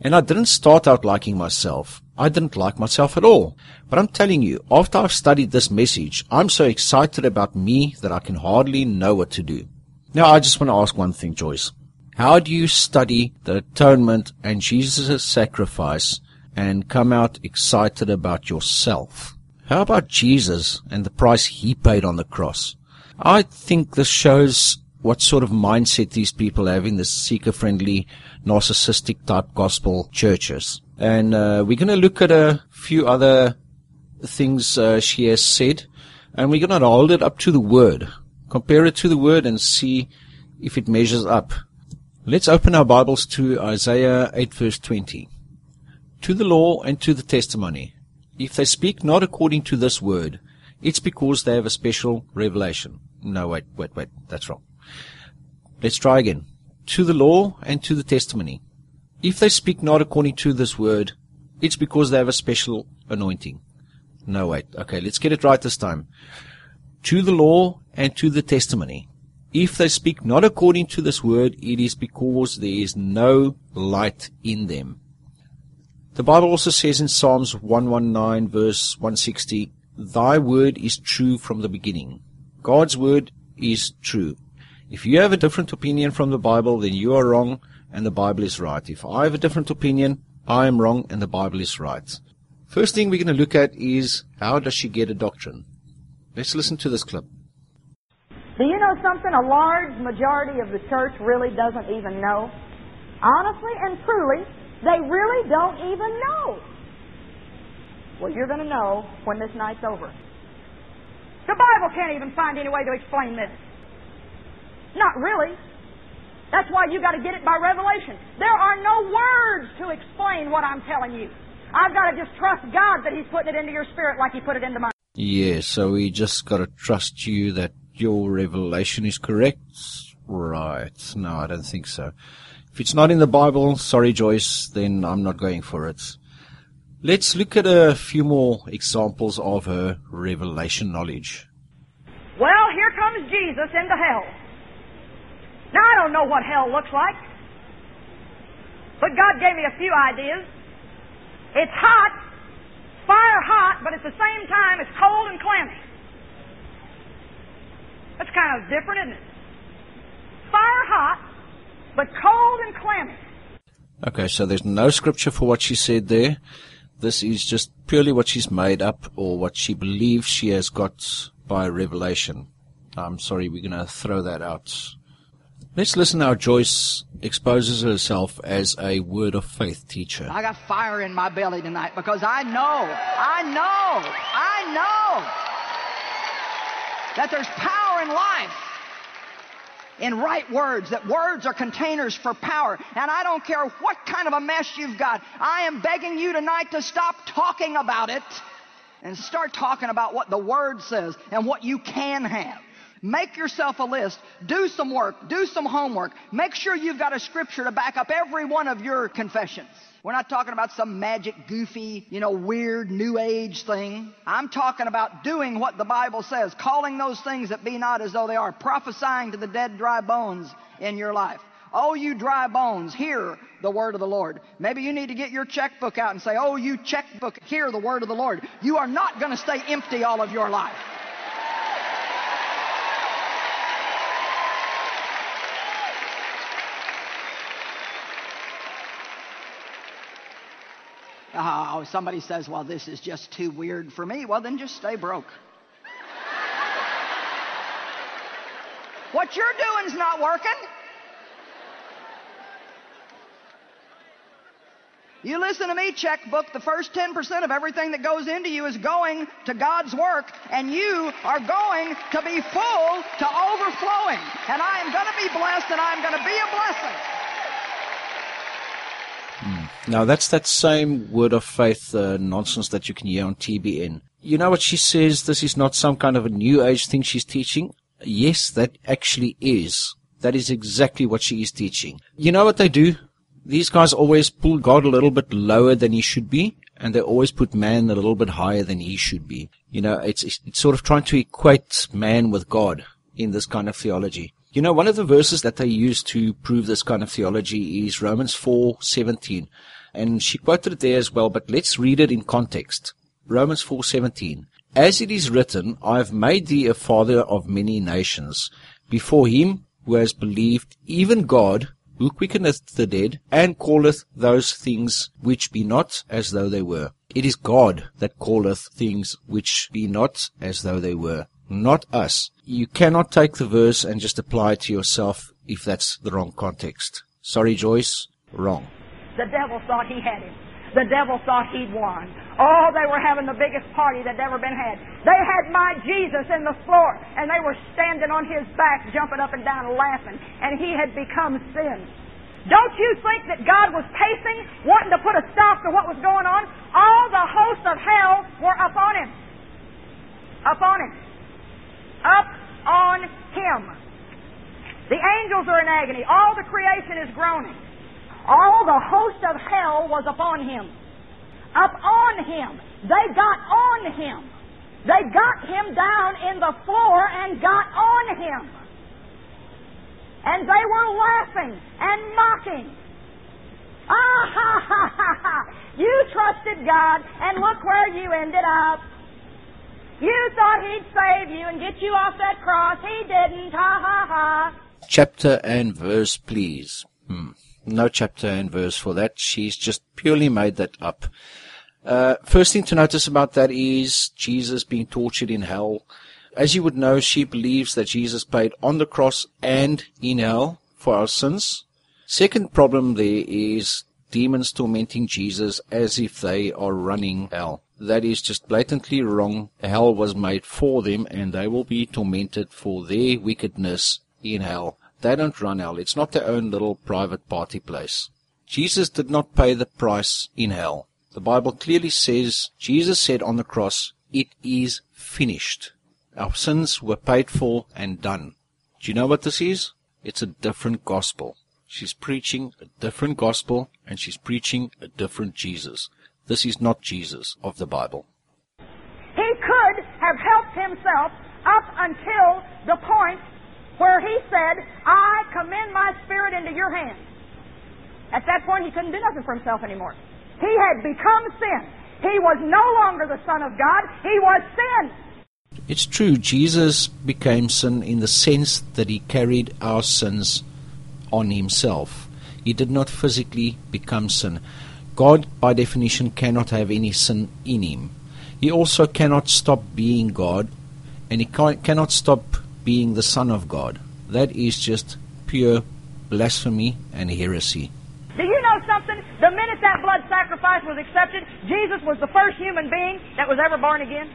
And I didn't start out liking myself. I didn't like myself at all. But I'm telling you, after I've studied this message, I'm so excited about me that I can hardly know what to do. Now, I just want to ask one thing, Joyce. How do you study the atonement and Jesus' sacrifice and come out excited about yourself? How about Jesus and the price he paid on the cross? I think this shows what sort of mindset these people have in the seeker-friendly, narcissistic type gospel churches. And uh, we're going to look at a few other things uh, she has said, and we're going to hold it up to the word compare it to the word and see if it measures up. Let's open our Bibles to Isaiah 8 verse 20. To the law and to the testimony. If they speak not according to this word, it's because they have a special revelation. No, wait, wait, wait. That's wrong. Let's try again. To the law and to the testimony. If they speak not according to this word, it's because they have a special anointing. No, wait. Okay, let's get it right this time to the law and to the testimony. If they speak not according to this word, it is because there is no light in them. The Bible also says in Psalms 119 verse 160, Thy word is true from the beginning. God's word is true. If you have a different opinion from the Bible, then you are wrong and the Bible is right. If I have a different opinion, I am wrong and the Bible is right. First thing we're going to look at is how does she get a doctrine? Let's listen to this clip. Do you know something a large majority of the church really doesn't even know? Honestly and truly, they really don't even know. Well, you're going to know when this night's over. The Bible can't even find any way to explain this. Not really. That's why you got to get it by revelation. There are no words to explain what I'm telling you. I've got to just trust God that He's putting it into your spirit like He put it into mine. Yeah, so we just gotta trust you that your revelation is correct? Right. No, I don't think so. If it's not in the Bible, sorry Joyce, then I'm not going for it. Let's look at a few more examples of her revelation knowledge. Well, here comes Jesus into hell. Now, I don't know what hell looks like. But God gave me a few ideas. It's hot, fire hot, but at the same time it's cold and clammy. That's kind of different, isn't it? Fire hot, but cold and clammy. Okay, so there's no scripture for what she said there. This is just purely what she's made up or what she believes she has got by revelation. I'm sorry, we're going to throw that out. Let's listen how Joyce exposes herself as a word of faith teacher. I got fire in my belly tonight because I know, I know, I know that there's power in life in right words, that words are containers for power. And I don't care what kind of a mess you've got. I am begging you tonight to stop talking about it and start talking about what the Word says and what you can have. Make yourself a list. Do some work. Do some homework. Make sure you've got a scripture to back up every one of your confessions. We're not talking about some magic, goofy, you know, weird, new age thing. I'm talking about doing what the Bible says, calling those things that be not as though they are, prophesying to the dead, dry bones in your life. Oh, you dry bones, hear the word of the Lord. Maybe you need to get your checkbook out and say, Oh, you checkbook, hear the word of the Lord. You are not going to stay empty all of your life. Oh, somebody says, well, this is just too weird for me. Well, then just stay broke. what you're doing's not working. You listen to me, checkbook, the first 10% of everything that goes into you is going to God's work, and you are going to be full to overflowing. And I am going to be blessed, and I'm going to be a blessing. Now that's that same word of faith uh, nonsense that you can hear on TBN. You know what she says? This is not some kind of a new age thing she's teaching. Yes, that actually is. That is exactly what she is teaching. You know what they do? These guys always pull God a little bit lower than he should be, and they always put man a little bit higher than he should be. You know, it's, it's sort of trying to equate man with God in this kind of theology. You know, one of the verses that they use to prove this kind of theology is Romans 4:17 and she quoted it there as well, but let's read it in context. Romans 4:17. As it is written, I have made thee a father of many nations, before him who has believed, even God, who quickeneth the dead, and calleth those things which be not as though they were. It is God that calleth things which be not as though they were, not us. You cannot take the verse and just apply it to yourself if that's the wrong context. Sorry, Joyce, wrong. The devil thought he had him. The devil thought he'd won. Oh, they were having the biggest party that'd ever been had. They had my Jesus in the floor, and they were standing on his back, jumping up and down, laughing, and he had become sin. Don't you think that God was pacing, wanting to put a stop to what was going on? All the hosts of hell were upon him. Upon him. Up on him. The angels are in agony. All the creation is groaning. All the host of hell was upon him. Up on him. They got on him. They got him down in the floor and got on him. And they were laughing and mocking. Ah ha ha ha ha! You trusted God and look where you ended up. You thought He'd save you and get you off that cross. He didn't. Ha ha ha. Chapter and verse, please. Hmm no chapter and verse for that. She's just purely made that up. Uh, first thing to notice about that is Jesus being tortured in hell. As you would know, she believes that Jesus paid on the cross and in hell for our sins. Second problem there is demons tormenting Jesus as if they are running hell. That is just blatantly wrong. Hell was made for them and they will be tormented for their wickedness in hell. They don't run hell. It's not their own little private party place. Jesus did not pay the price in hell. The Bible clearly says, Jesus said on the cross, it is finished. Our sins were paid for and done. Do you know what this is? It's a different gospel. She's preaching a different gospel and she's preaching a different Jesus. This is not Jesus of the Bible. He could have helped himself up until the point where he said, I commend my spirit into your hands. At that point, he couldn't do nothing for himself anymore. He had become sin. He was no longer the Son of God. He was sin. It's true, Jesus became sin in the sense that he carried our sins on himself. He did not physically become sin. God, by definition, cannot have any sin in him. He also cannot stop being God, and he cannot stop being the Son of God. That is just pure blasphemy and heresy. Do you know something? The minute that blood sacrifice was accepted, Jesus was the first human being that was ever born again.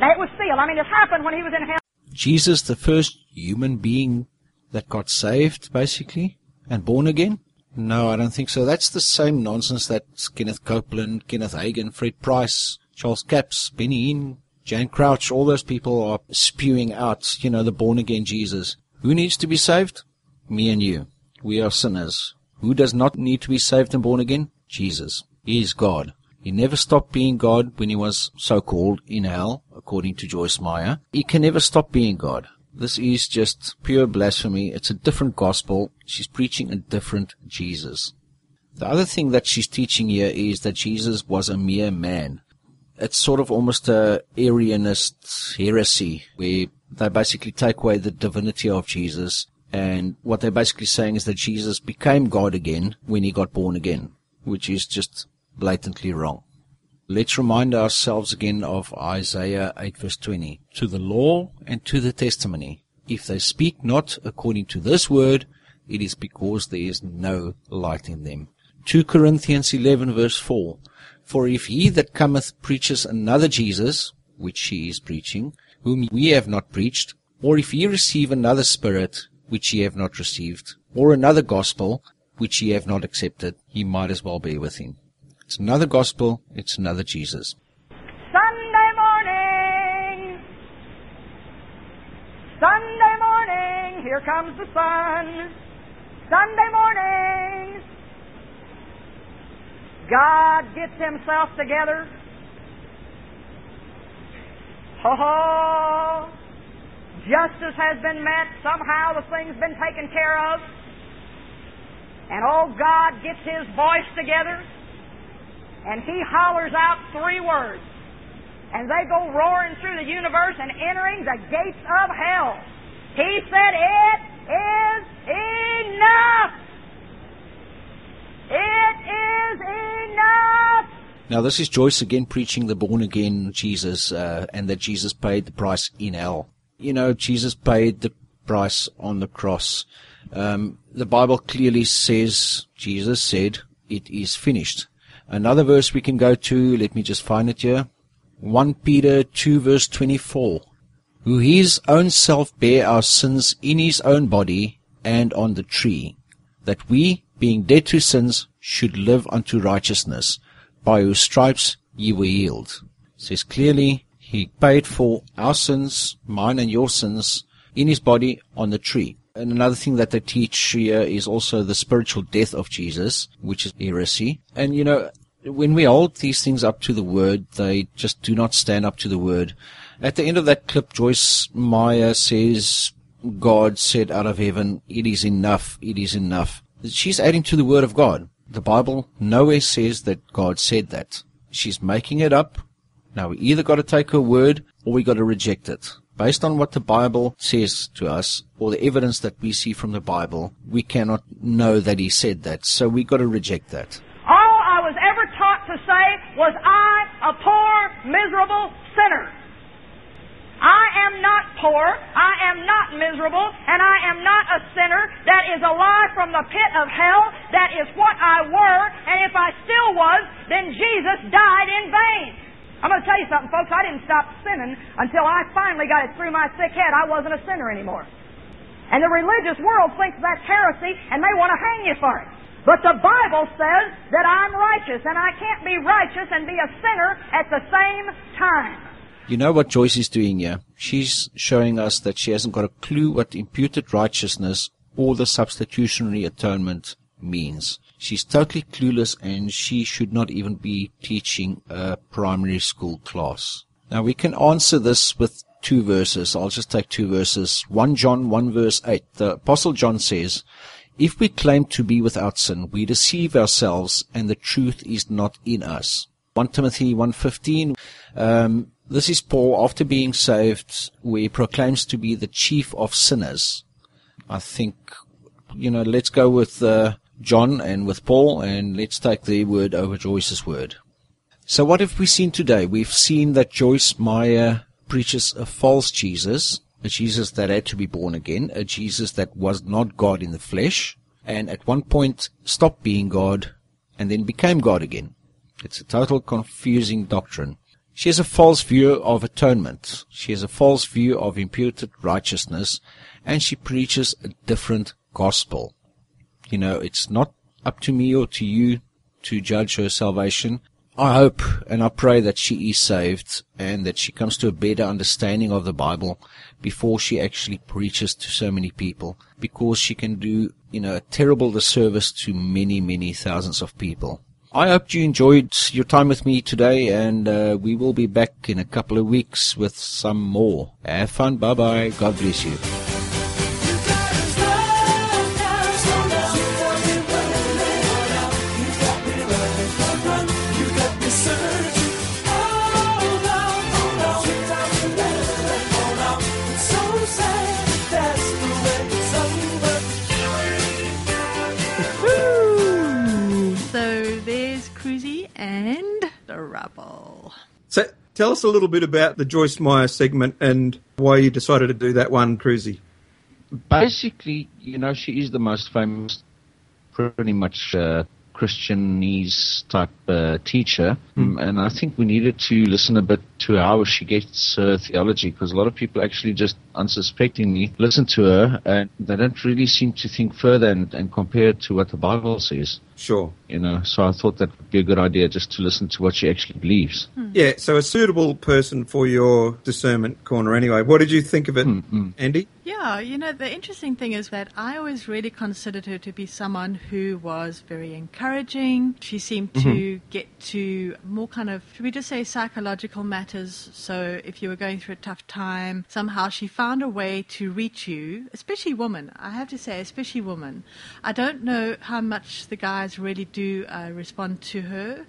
Now, it was sealed. I mean, it happened when he was in hell. Jesus, the first human being that got saved, basically, and born again? No, I don't think so. That's the same nonsense that Kenneth Copeland, Kenneth Hagin, Fred Price, Charles Capps, Benny Hinn, Jan Crouch, all those people are spewing out, you know, the born again Jesus. Who needs to be saved? Me and you. We are sinners. Who does not need to be saved and born again? Jesus. He is God. He never stopped being God when he was so-called in hell, according to Joyce Meyer. He can never stop being God. This is just pure blasphemy. It's a different gospel. She's preaching a different Jesus. The other thing that she's teaching here is that Jesus was a mere man. It's sort of almost a Arianist heresy where they basically take away the divinity of Jesus and what they're basically saying is that Jesus became God again when he got born again, which is just blatantly wrong. Let's remind ourselves again of Isaiah 8 verse 20. To the law and to the testimony. If they speak not according to this word, it is because there is no light in them. 2 Corinthians 11 verse 4. For if he that cometh preaches another Jesus, which he is preaching, whom we have not preached, or if ye receive another spirit, which ye have not received, or another gospel which ye have not accepted, ye might as well be with him. It's another gospel, it's another Jesus. Sunday morning, Sunday morning, here comes the sun. Sunday morning, God gets himself together. Ho ho! Justice has been met. Somehow the thing's been taken care of. And oh, God gets his voice together and he hollers out three words. And they go roaring through the universe and entering the gates of hell. He said, It is enough! It is enough! Now, this is Joyce again preaching the born again Jesus uh, and that Jesus paid the price in hell you know, Jesus paid the price on the cross. Um, the Bible clearly says, Jesus said, it is finished. Another verse we can go to, let me just find it here. 1 Peter 2 verse 24. Who his own self bare our sins in his own body and on the tree, that we, being dead to sins, should live unto righteousness, by whose stripes ye were healed. It says clearly, he paid for our sins, mine and your sins, in his body on the tree. And another thing that they teach here is also the spiritual death of Jesus, which is heresy. And you know, when we hold these things up to the word, they just do not stand up to the word. At the end of that clip, Joyce Meyer says, God said out of heaven, it is enough, it is enough. She's adding to the word of God. The Bible nowhere says that God said that. She's making it up now we either got to take her word or we got to reject it. Based on what the Bible says to us, or the evidence that we see from the Bible, we cannot know that he said that. So we got to reject that. All I was ever taught to say was, I, a poor, miserable sinner. I am not poor, I am not miserable, and I am not a sinner that is alive from the pit of hell. That is what I were, and if I still was, then Jesus died in vain. I'm going to tell you something, folks. I didn't stop sinning until I finally got it through my thick head I wasn't a sinner anymore. And the religious world thinks that's heresy, and they want to hang you for it. But the Bible says that I'm righteous, and I can't be righteous and be a sinner at the same time. You know what Joyce is doing here? She's showing us that she hasn't got a clue what imputed righteousness or the substitutionary atonement means. She's totally clueless and she should not even be teaching a primary school class. Now we can answer this with two verses. I'll just take two verses. 1 John 1 verse 8. The apostle John says, If we claim to be without sin, we deceive ourselves and the truth is not in us. 1 Timothy 1.15, um, this is Paul after being saved where he proclaims to be the chief of sinners. I think, you know, let's go with uh, John and with Paul and let's take their word over Joyce's word. So what have we seen today? We've seen that Joyce Meyer preaches a false Jesus, a Jesus that had to be born again, a Jesus that was not God in the flesh, and at one point stopped being God and then became God again. It's a total confusing doctrine. She has a false view of atonement. She has a false view of imputed righteousness, and she preaches a different gospel. You know, it's not up to me or to you to judge her salvation. I hope and I pray that she is saved and that she comes to a better understanding of the Bible before she actually preaches to so many people because she can do, you know, a terrible disservice to many, many thousands of people. I hope you enjoyed your time with me today and uh, we will be back in a couple of weeks with some more. Have fun. Bye bye. God bless you. So tell us a little bit about the Joyce Meyer segment and why you decided to do that one, Crusy. Basically, you know, she is the most famous, pretty much uh, Christianese type uh, teacher, mm. and I think we needed to listen a bit to how she gets her theology because a lot of people actually just unsuspectingly listen to her and they don't really seem to think further and, and compare it to what the Bible says. Sure. You know, so I thought that would be a good idea just to listen to what she actually believes. Hmm. Yeah, so a suitable person for your discernment corner anyway. What did you think of it, mm-hmm. Andie? Yeah, you know, the interesting thing is that I always really considered her to be someone who was very encouraging. She seemed mm-hmm. to get to more kind of, should we just say, psychological matters. So if you were going through a tough time, somehow she found a way to reach you, especially women. I have to say, especially women. I don't know how much the guys really do uh, respond to her.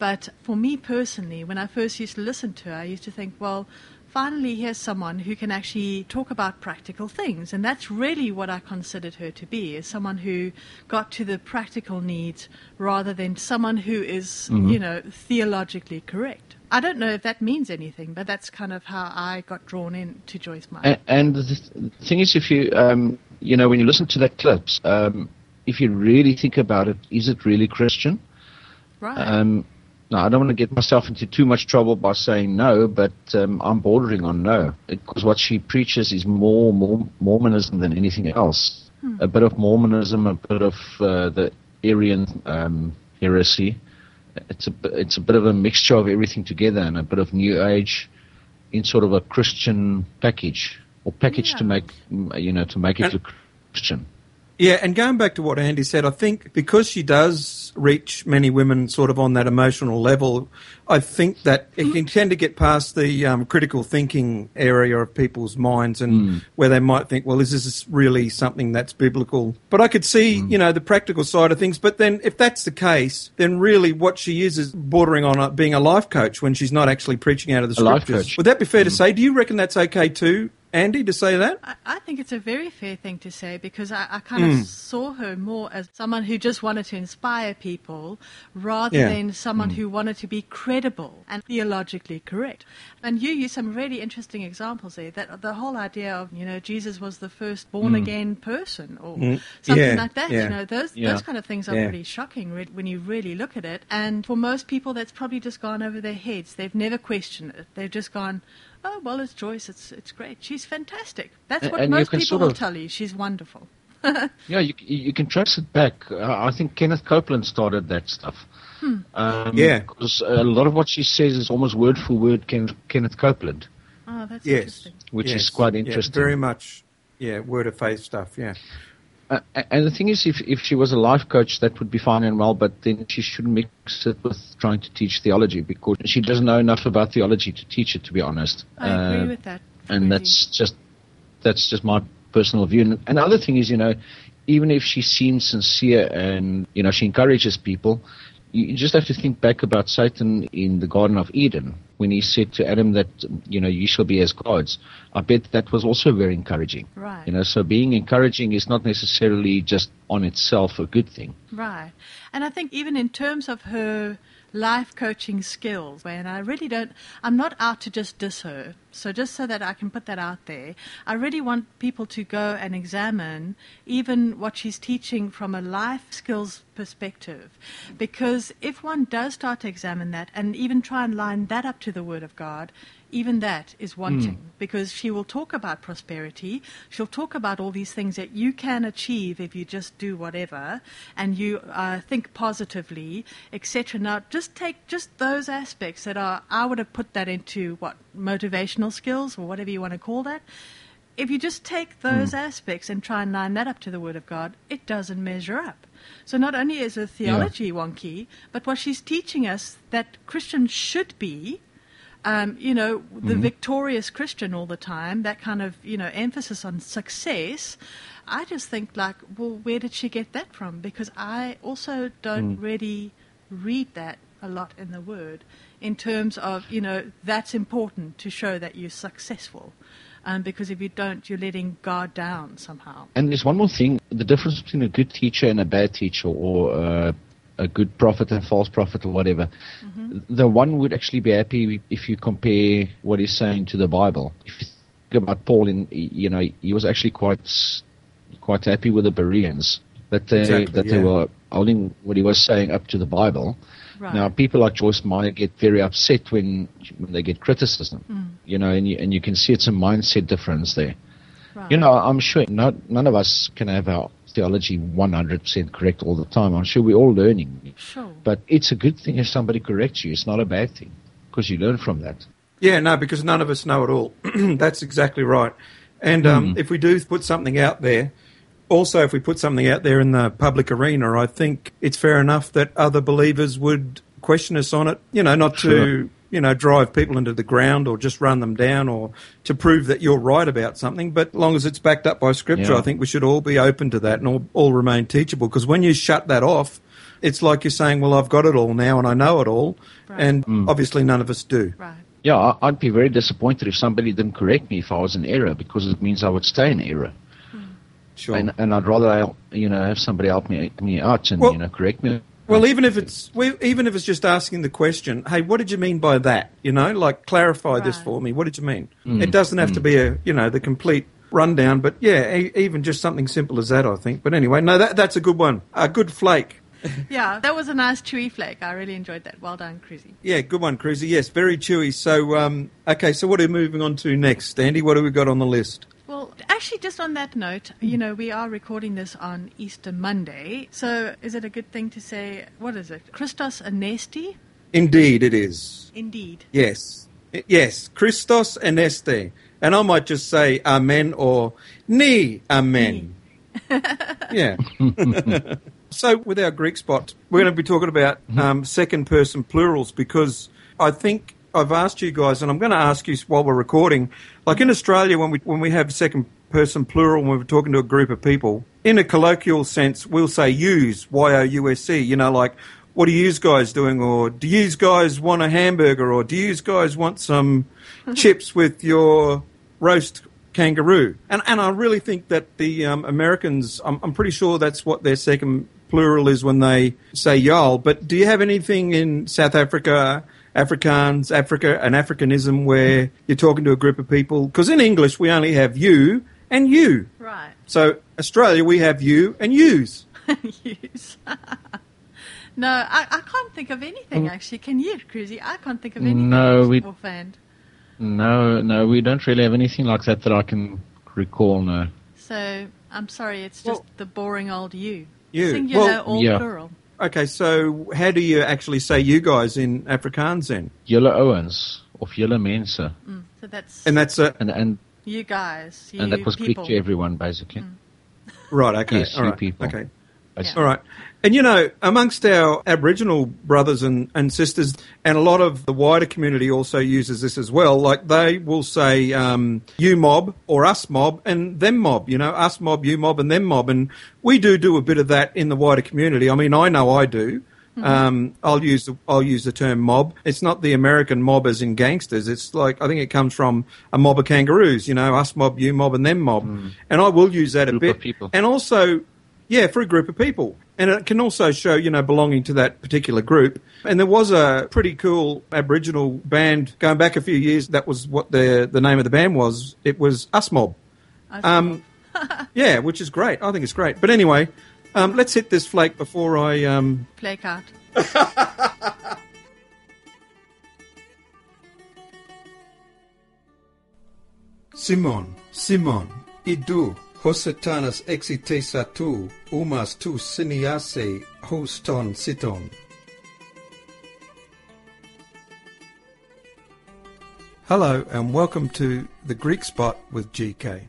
But for me personally, when I first used to listen to her, I used to think, well, finally here's someone who can actually talk about practical things. And that's really what I considered her to be, is someone who got to the practical needs rather than someone who is, mm-hmm. you know, theologically correct. I don't know if that means anything, but that's kind of how I got drawn in to Joyce Meyer. And, and the thing is, if you, um, you know, when you listen to that clips, um, if you really think about it, is it really Christian? Right. Um, now, I don't want to get myself into too much trouble by saying no, but um, I'm bordering on no because what she preaches is more, more Mormonism than anything else. Hmm. A bit of Mormonism, a bit of uh, the Arian um, heresy. It's a it's a bit of a mixture of everything together and a bit of New Age in sort of a Christian package or package yeah. to make you know to make it look Christian. Yeah, and going back to what Andie said, I think because she does reach many women sort of on that emotional level, I think that it can tend to get past the um, critical thinking area of people's minds and mm. where they might think, well, is this really something that's biblical? But I could see, mm. you know, the practical side of things. But then if that's the case, then really what she is is bordering on being a life coach when she's not actually preaching out of the scriptures. Would that be fair mm. to say? Do you reckon that's okay too, Andie, to say that? I, I, think it's a very fair thing to say because I, I kind mm. of saw her more as someone who just wanted to inspire people rather yeah. than someone mm. who wanted to be credible and theologically correct. And you use some really interesting examples there. That the whole idea of you know Jesus was the first born mm. again person or mm. something yeah. like that. Yeah. You know those those kind of things are pretty shocking when you really look at it. And for most people, that's probably just gone over their heads. They've never questioned it. They've just gone oh well, it's Joyce. It's it's great. She's fantastic. That's what and most people sort of, will tell you. She's wonderful. yeah, you you can trace it back. Uh, I think Kenneth Copeland started that stuff. Hmm. Um, yeah, because a lot of what she says is almost word for word Ken, Kenneth Copeland. Oh, that's yes. interesting. Which yes. is quite interesting. Yeah, very much. Yeah, word of faith stuff. Yeah. Uh, and the thing is, if if she was a life coach, that would be fine and well, but then she shouldn't mix it with trying to teach theology because she doesn't know enough about theology to teach it. To be honest, I agree uh, with that. And that's just that's just my personal view. And another thing is, you know, even if she seems sincere and you know she encourages people, you just have to think back about Satan in the Garden of Eden when he said to Adam that you know you shall be as gods. I bet that was also very encouraging. Right. You know, so being encouraging is not necessarily just on itself a good thing. Right. And I think even in terms of her life coaching skills, And I really don't, I'm not out to just diss her. So just so that I can put that out there, I really want people to go and examine even what she's teaching from a life skills perspective. Because if one does start to examine that and even try and line that up to the Word of God, even that is wanting because she will talk about prosperity. She'll talk about all these things that you can achieve if you just do whatever and you uh, think positively, etc. Now, just take just those aspects that are, I would have put that into what, motivational skills or whatever you want to call that. If you just take those aspects and try and line that up to the Word of God, it doesn't measure up. So not only is the theology wonky, but what she's teaching us that Christians should be um, you know, the victorious Christian all the time, that kind of, you know, emphasis on success, I just think, like, well, where did she get that from? Because I also don't really read that a lot in the Word in terms of, you know, that's important to show that you're successful. Um, because if you don't, you're letting God down somehow. And there's one more thing: the difference between a good teacher and a bad teacher, or uh, a good prophet and false prophet, or whatever. Mm-hmm. The one would actually be happy if you compare what he's saying to the Bible. If you think about Paul, in you know, he was actually quite quite happy with the Bereans that they Exactly, that they were holding what he was saying up to the Bible. Right. Now, people like Joyce Meyer get very upset when, when they get criticism, hmm. you know, and you, and you can see it's a mindset difference there. Right. You know, I'm sure not, none of us can have our theology 100% correct all the time. I'm sure we're all learning. Sure. But it's a good thing if somebody corrects you. It's not a bad thing because you learn from that. Yeah, no, because none of us know it all. That's exactly right. And um, if we do put something out there, also if we put something out there in the public arena, I think it's fair enough that other believers would question us on it. You know, not Sure. to you know drive people into the ground or just run them down or to prove that you're right about something. But as long as it's backed up by scripture, Yeah. I think we should all be open to that and all, all remain teachable. Because when you shut that off, it's like you're saying, "Well, I've got it all now and I know it all," Right. and hmm. obviously none of us do. Right. Yeah, I- I'd be very disappointed if somebody didn't correct me if I was in error because it means I would stay in error. Hmm. Sure. And, and I'd rather, you know, have somebody help me, me out and, Well- you know, correct me. Well, even if it's even if it's just asking the question, hey, what did you mean by that? You know, like clarify this for me. What did you mean? It doesn't have to be a you know the complete rundown, but yeah, e- even just something simple as that, I think. But anyway, no, that that's a good one, a good flake. Yeah, that was a nice chewy flake. I really enjoyed that. Well done, Crusy. Yeah, good one, Crusy. Yes, very chewy. So, um, okay, so what are we moving on to next, Andie? What have we got on the list? Well, actually, just on that note, you know, we are recording this on Easter Monday. So is it a good thing to say, what is it? Christos Anesti? Indeed, it is. Indeed. Yes, yes, Christos Anesti, and I might just say Amen or Ni Amen. yeah. so with our Greek spot, we're going to be talking about um, second person plurals because I think I've asked you guys, and I'm going to ask you while we're recording. Like in Australia, when we when we have second person plural, when we're talking to a group of people, in a colloquial sense, we'll say "use" y o u s e. You know, like what are you guys doing, or do you guys want a hamburger, or do you guys want some chips with your roast kangaroo. And and I really think that the um, Americans, I'm, I'm pretty sure that's what their second plural is when they say y'all. But do you have anything in South Africa, Afrikaans, Africa, an Africanism where you're talking to a group of people? Because in English we only have you and you. Right. So Australia we have you and yous. Use. no, I, I can't think of anything, mm. actually. Can you, Crusy? I can't think of anything No, that's we- offhand. No, no, we don't really have anything like that that I can recall. No. So I'm sorry, it's just Well- the boring old you. You. Singular Well, or yeah. plural. Okay, so how do you actually say you guys in Afrikaans then? Julle ouens of julle mense. Mm, so that's And that's a And and you guys. You and that was Greek to everyone basically. right. Okay, Yes, all you right, people. Okay. It's- All right. And you know, amongst our Aboriginal brothers and, and sisters, and a lot of the wider community also uses this as well. Like they will say um, you mob or us mob and them mob, you know, us mob, you mob, and them mob. And we do do a bit of that in the wider community. I mean, I know I do. Um, I'll use the, I'll use the term mob. It's not the American mob as in gangsters. It's like I think it comes from a mob of kangaroos. You know, us mob, you mob, and them mob. And I will use that a bit. people. And also, yeah, for a group of people. And it can also show, you know, belonging to that particular group. And there was a pretty cool Aboriginal band going back a few years. That was what the the name of the band was. It was Us Mob. Um, yeah, which is great. I think it's great. But anyway, um, let's hit this flake before I. Um, play card. Simon, Simon, idu, hosetanas exitesa umas tu siniase, hoston siton. Hello and welcome to the Greek Spot with GK.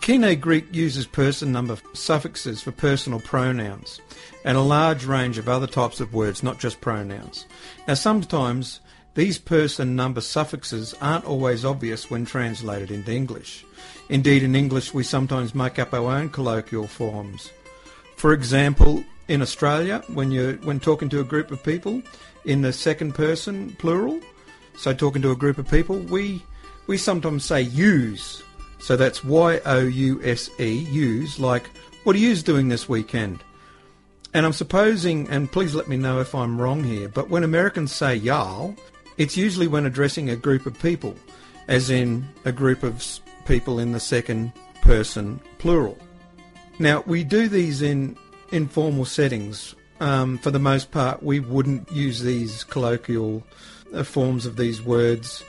Koine Greek uses person number suffixes for personal pronouns and a large range of other types of words, not just pronouns. Now, sometimes these person number suffixes aren't always obvious when translated into English. Indeed, in English, we sometimes make up our own colloquial forms. For example, in Australia, when you're when talking to a group of people in the second person plural, so talking to a group of people, we we sometimes say use. So that's Y O U S E, use, like, what are yous doing this weekend? And I'm supposing, and please let me know if I'm wrong here, but when Americans say y'all, it's usually when addressing a group of people, as in a group of people in the second person plural. Now, we do these in informal settings. Um, for the most part, we wouldn't use these colloquial uh, forms of these words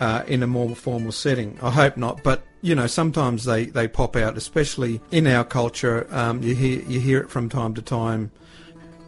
uh, in a more formal setting. I hope not, but you know, sometimes they, they pop out, especially in our culture. Um, you hear you hear it from time to time.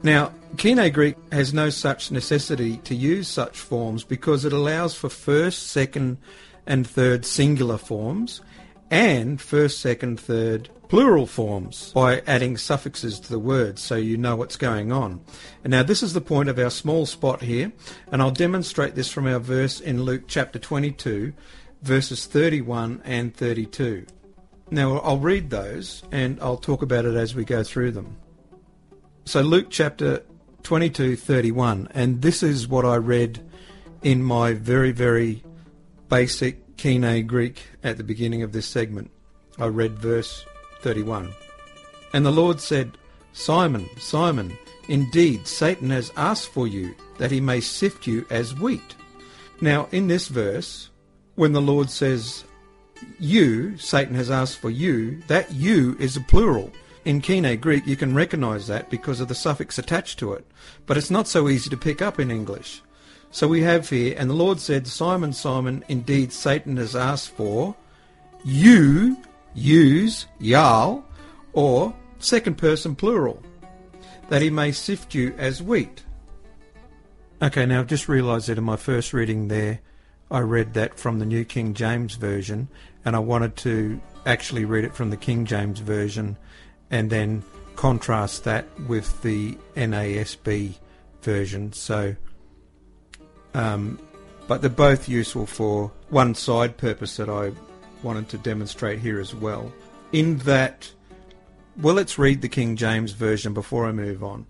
Now, Koine Greek has no such necessity to use such forms because it allows for first, second, and third singular forms and first, second, third plural forms by adding suffixes to the words so you know what's going on. And now this is the point of our small spot here, and I'll demonstrate this from our verse in Luke chapter 22, verses 31 and 32. Now I'll read those and I'll talk about it as we go through them. So Luke chapter 22, 31, and this is what I read in my very, very basic Koine Greek at the beginning of this segment. I read verse 31. And the Lord said, Simon, Simon, indeed Satan has asked for you that he may sift you as wheat. Now, in this verse, when the Lord says, you, Satan has asked for you, that you is a plural. In Koine Greek, you can recognize that because of the suffix attached to it, but it's not so easy to pick up in English. So we have here, and the Lord said, Simon, Simon, indeed Satan has asked for you, use, yal, or second person plural, that he may sift you as wheat. Okay, now I've just realised that in my first reading there, I read that from the New King James Version, and I wanted to actually read it from the King James Version and then contrast that with the NASB version. So, um, but they're both useful for one side purpose that I wanted to demonstrate here as well. In that, well, let's read the King James Version before I move on.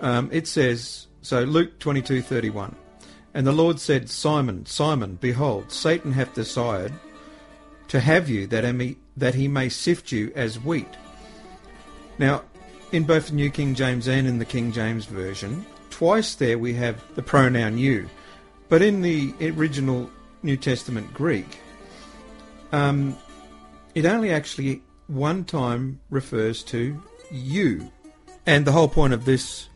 Um, it says, so Luke 22:31. And the Lord said, Simon, Simon, behold, Satan hath desired to have you that he may sift you as wheat. Now, in both the New King James and in the King James Version, twice there we have the pronoun you. But in the original New Testament Greek, um, it only actually one time refers to you. And the whole point of this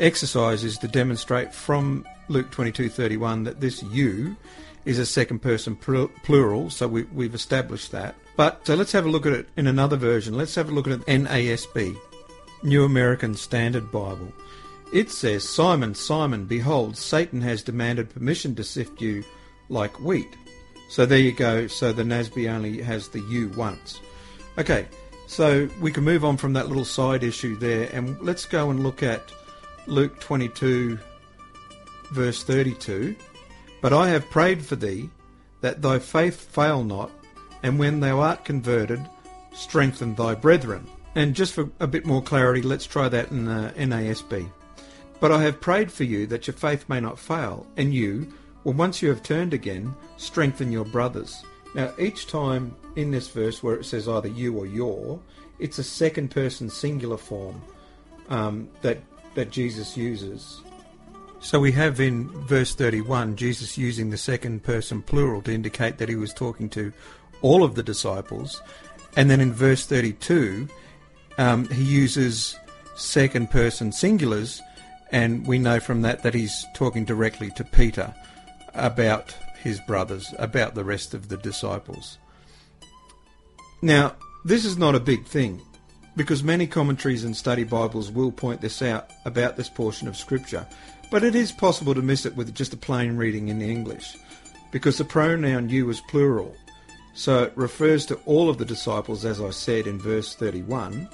exercise is to demonstrate from Luke 22:31 that this you is a second person plural, so we, we've established that. But so let's have a look at it in another version. Let's have a look at it NASB, New American Standard Bible. It says, Simon, Simon, behold, Satan has demanded permission to sift you like wheat. So there you go. So the NASB only has the you once. Okay, So we can move on from that little side issue there, and let's go and look at Luke 22, verse 32. But I have prayed for thee, that thy faith fail not, and when thou art converted, strengthen thy brethren. And just for a bit more clarity, let's try that in uh, NASB. But I have prayed for you that your faith may not fail, and you, well, once you have turned again, strengthen your brothers. Now, each time in this verse where it says either you or your, it's a second person singular form um, that that Jesus uses. So we have in verse 31 Jesus using the second person plural to indicate that he was talking to all of the disciples, and then in verse 32 um, he uses second person singulars, and we know from that that he's talking directly to Peter about his brothers, about the rest of the disciples. Now, this is not a big thing, because many commentaries and study Bibles will point this out about this portion of Scripture, but it is possible to miss it with just a plain reading in English, because the pronoun you is plural, so it refers to all of the disciples, as I said in verse 31,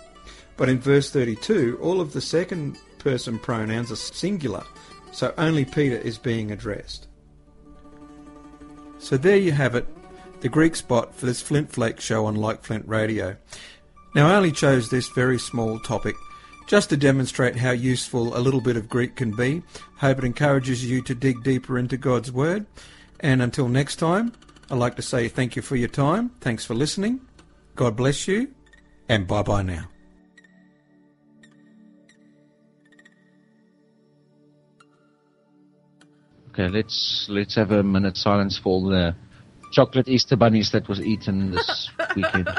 but in verse 32, all of the second person pronouns are singular, so only Peter is being addressed. So there you have it, the Greek spot for this Flint Flake show on Like Flint Radio. Now I only chose this very small topic just to demonstrate how useful a little bit of Greek can be. Hope it encourages you to dig deeper into God's Word. And until next time, I'd like to say thank you for your time. Thanks for listening. God bless you. And bye bye now. Okay, let's let's have a minute silence for all the chocolate Easter bunnies that was eaten this weekend.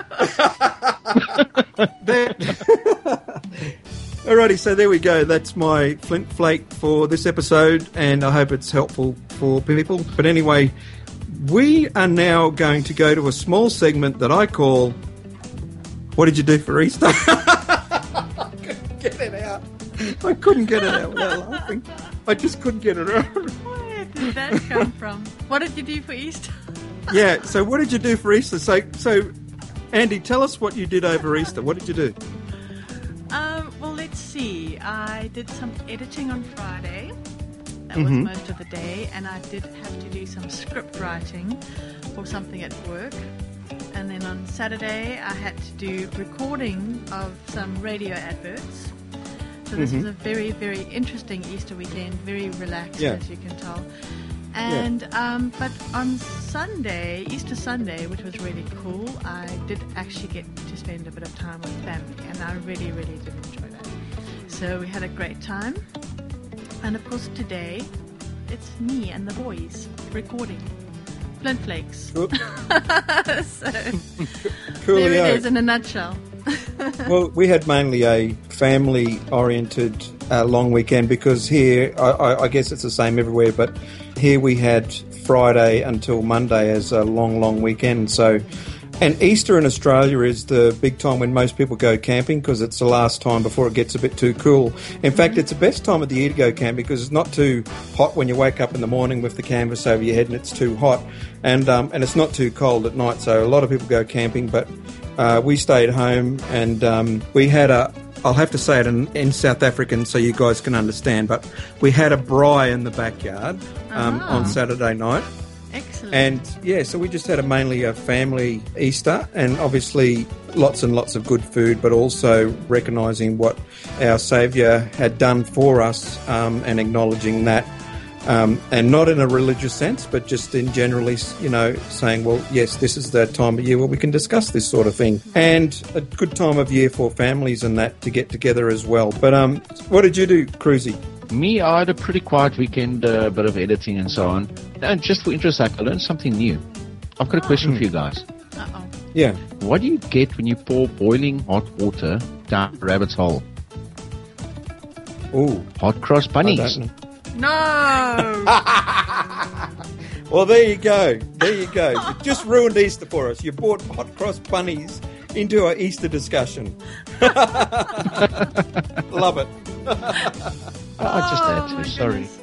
Alrighty, so there we go. That's my Flint Flake for this episode, and I hope it's helpful for people. But anyway, we are now going to go to a small segment that I call What Did You Do for Easter? I couldn't get it out. I couldn't get it out without laughing. I just couldn't get it out. Where did that come from? What did you do for Easter? yeah, so what did you do for Easter? So, so Andie, tell us what you did over Easter. What did you do? Um, well, let's see. I did some editing on Friday. That Mhm. was most of the day, and I did have to do some script writing for something at work. And then on Saturday, I had to do recording of some radio adverts. So this Mhm. was a very, very interesting Easter weekend. Very relaxed, Yeah. as you can tell. And um, but on Sunday, Easter Sunday, which was really cool, I did actually get to spend a bit of time with family, and I really, really did enjoy that. So we had a great time, and of course today, it's me and the boys recording Flint Flakes. Cool. so there it is in a nutshell. well, we had mainly a family-oriented uh, long weekend because here, I, I, I guess it's the same everywhere, but here we had Friday until Monday as a long, long weekend. So, and Easter in Australia is the big time when most people go camping because it's the last time before it gets a bit too cool. In fact, it's the best time of the year to go camping because it's not too hot when you wake up in the morning with the canvas over your head and it's too hot, and um, and it's not too cold at night. So a lot of people go camping, but uh, we stayed home and um, we had a. I'll have to say it in, in South African so you guys can understand, but we had a braai in the backyard um, Ah. on Saturday night. Excellent. And yeah, so we just had a mainly a family Easter, and obviously lots and lots of good food, but also recognising what our Saviour had done for us um, and acknowledging that. Um, and not in a religious sense, but just in generally, you know, saying, well, yes, this is the time of year where we can discuss this sort of thing. And a good time of year for families and that to get together as well. But um, what did you do, Crusy? Me, I had a pretty quiet weekend, a bit of editing and so on. And just for interest, I learned something new. I've got a question hmm. for you guys. Uh-oh. Yeah. What do you get when you pour boiling hot water down a rabbit's hole? Ooh, Hot cross bunnies. No! Well, there you go. There you go. You just ruined Easter for us. You brought hot cross bunnies into our Easter discussion. Love it. I just Oh, had my to, sorry. goodness.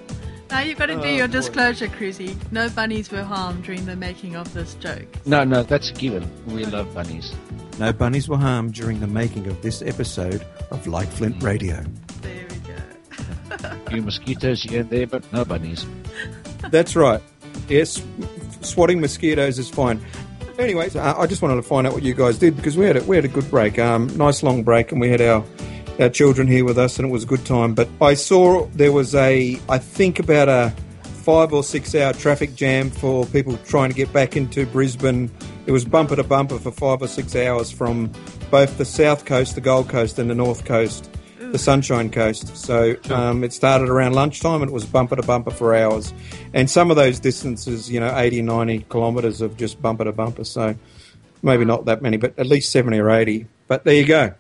Now you've got to do Oh, your boy. disclosure, Crusy. No bunnies were harmed during the making of this joke. No, no, that's a given. We love bunnies. No bunnies were harmed during the making of this episode of Like Flint Radio. There we go. A few mosquitoes here and there, but no bunnies. That's right. Yes, swatting mosquitoes is fine. Anyways, uh, I just wanted to find out what you guys did because we had a, we had a good break, um, nice long break, and we had our our children here with us, and it was a good time. But I saw there was a, I think about a five or six hour traffic jam for people trying to get back into Brisbane. It was bumper to bumper for five or six hours from both the south coast, the Gold Coast, and the north coast, the Sunshine Coast. So um, it started around lunchtime and it was bumper to bumper for hours. And some of those distances, you know, 80, 90 kilometres of just bumper to bumper. So maybe not that many, but at least 70 or 80. But there you go.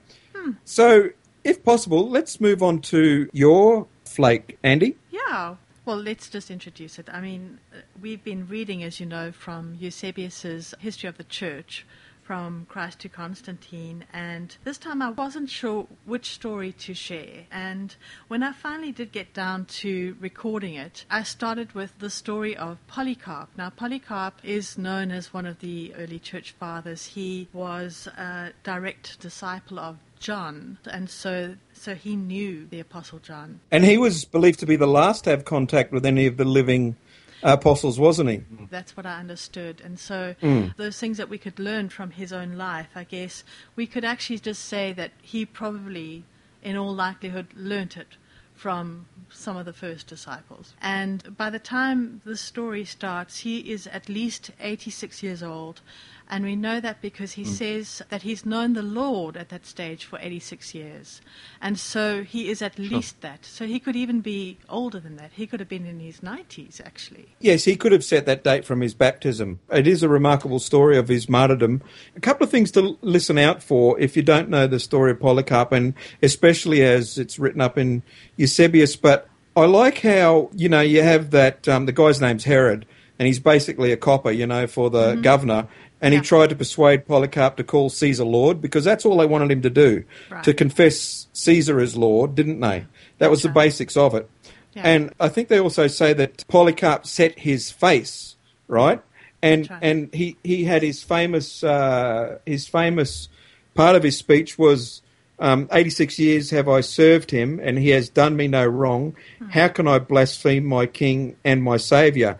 So, if possible, let's move on to your flake, Andie. Yeah. Well, let's just introduce it. I mean, we've been reading, as you know, from Eusebius's History of the Church, from Christ to Constantine, and this time I wasn't sure which story to share. And when I finally did get down to recording it, I started with the story of Polycarp. Now, Polycarp is known as one of the early church fathers. He was a direct disciple of John, and so so he knew the Apostle John. And he was believed to be the last to have contact with any of the living apostles, wasn't he? That's what I understood. And so, Mm. those things that we could learn from his own life, I guess, we could actually just say that he probably, in all likelihood, learnt it from some of the first disciples. And by the time the story starts, he is at least 86 years old. And we know that because he says that he's known the Lord at that stage for 86 years. And so he is at least that. So he could even be older than that. He could have been in his 90s, actually. Yes, he could have set that date from his baptism. It is a remarkable story of his martyrdom. A couple of things to listen out for if you don't know the story of Polycarp, and especially as it's written up in Eusebius. But I like how, you know, you have that, um, the guy's name's Herod, and he's basically a copper, you know, for the governor. And Yeah. he tried to persuade Polycarp to call Caesar Lord because that's all they wanted him to do, Right. to confess Caesar as Lord, didn't they? That was the basics of it. Yeah. And I think they also say that Polycarp set his face, right? And right. and he, he had his famous uh, his famous part of his speech was um, 86 years have I served him and he has done me no wrong. Hmm. How can I blaspheme my king and my savior?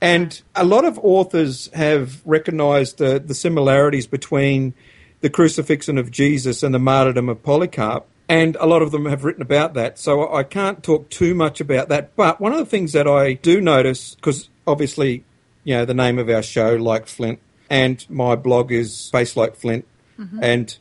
And a lot of authors have recognized the, the similarities between the crucifixion of Jesus and the martyrdom of Polycarp. And a lot of them have written about that. So I can't talk too much about that. But one of the things that I do notice, because obviously, you know, the name of our show, Like Flint, and my blog is Face Like Flint. Mm-hmm. And,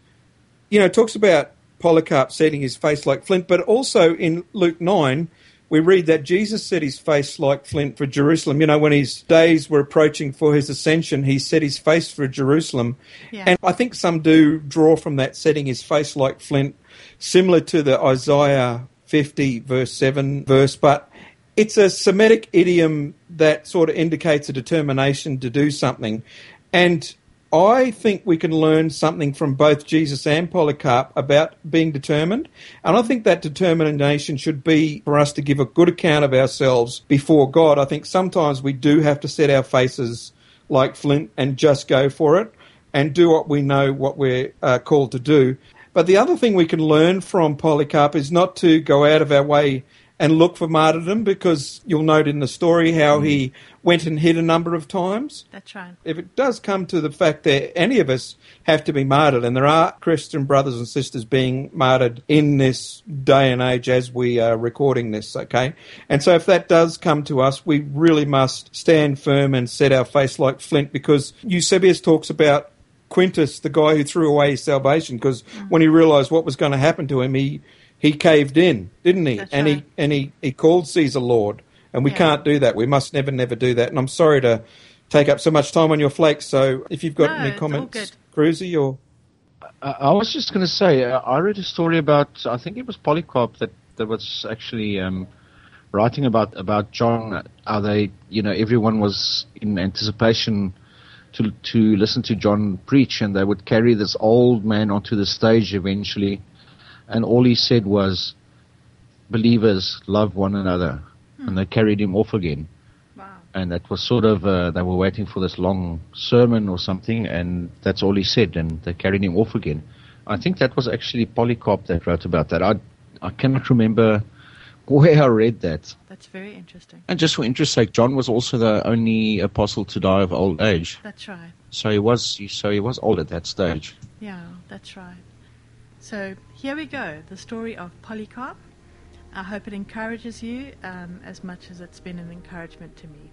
you know, it talks about Polycarp setting his face like flint, but also in Luke 9, we read that Jesus set his face like flint for Jerusalem. You know, when his days were approaching for his ascension, he set his face for Jerusalem. Yeah. And I think some do draw from that setting his face like flint, similar to the Isaiah 50, verse 7 verse, but it's a Semitic idiom that sort of indicates a determination to do something. And I think we can learn something from both Jesus and Polycarp about being determined. And I think that determination should be for us to give a good account of ourselves before God. I think sometimes we do have to set our faces like flint and just go for it and do what we know what we're uh, called to do. But the other thing we can learn from Polycarp is not to go out of our way and look for martyrdom because you'll note in the story how he went and hid a number of times That's right. if it does come to the fact that any of us have to be martyred, and there are Christian brothers and sisters being martyred in this day and age as we are recording this, okay? And so if that does come to us, we really must stand firm and set our face like flint because Eusebius talks about Quintus, the guy who threw away his salvation, because mm. when he realized what was going to happen to him, he, he caved in, didn't he? That's and right. he and he, he called Caesar Lord. And we Yeah. can't do that. We must never, never do that. And I'm sorry to take up so much time on your flakes. So if you've got No, any comments, good. Crusy, or I I was just going to say, uh, I read a story about, I think it was Polycarp that, that was actually um, writing about, about John, how they, you know, everyone was in anticipation to, to listen to John preach, and they would carry this old man onto the stage eventually, and all he said was, believers love one another, and they carried him off again. Wow. and that was sort of uh, they were waiting for this long sermon or something, and that's all he said, and they carried him off again. I think that was actually Polycarp that wrote about that. I I cannot remember where I read that. That's very interesting. And just for interest sake, John was also the only apostle to die of old age. That's right. So he was so he was old at that stage. Yeah, that's right. So here we go, the story of Polycarp. I hope it encourages you um, as much as it's been an encouragement to me.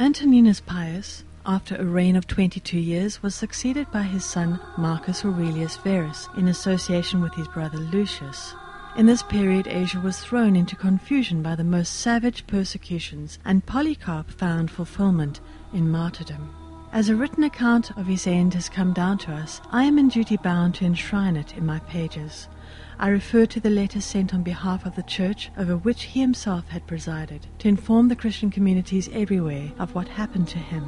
Antoninus Pius, after a reign of 22 years, was succeeded by his son Marcus Aurelius Verus in association with his brother Lucius. In this period, Asia was thrown into confusion by the most savage persecutions, and Polycarp found fulfillment in martyrdom. As a written account of his end has come down to us, I am in duty bound to enshrine it in my pages. I refer to the letter sent on behalf of the Church over which he himself had presided, to inform the Christian communities everywhere of what happened to him.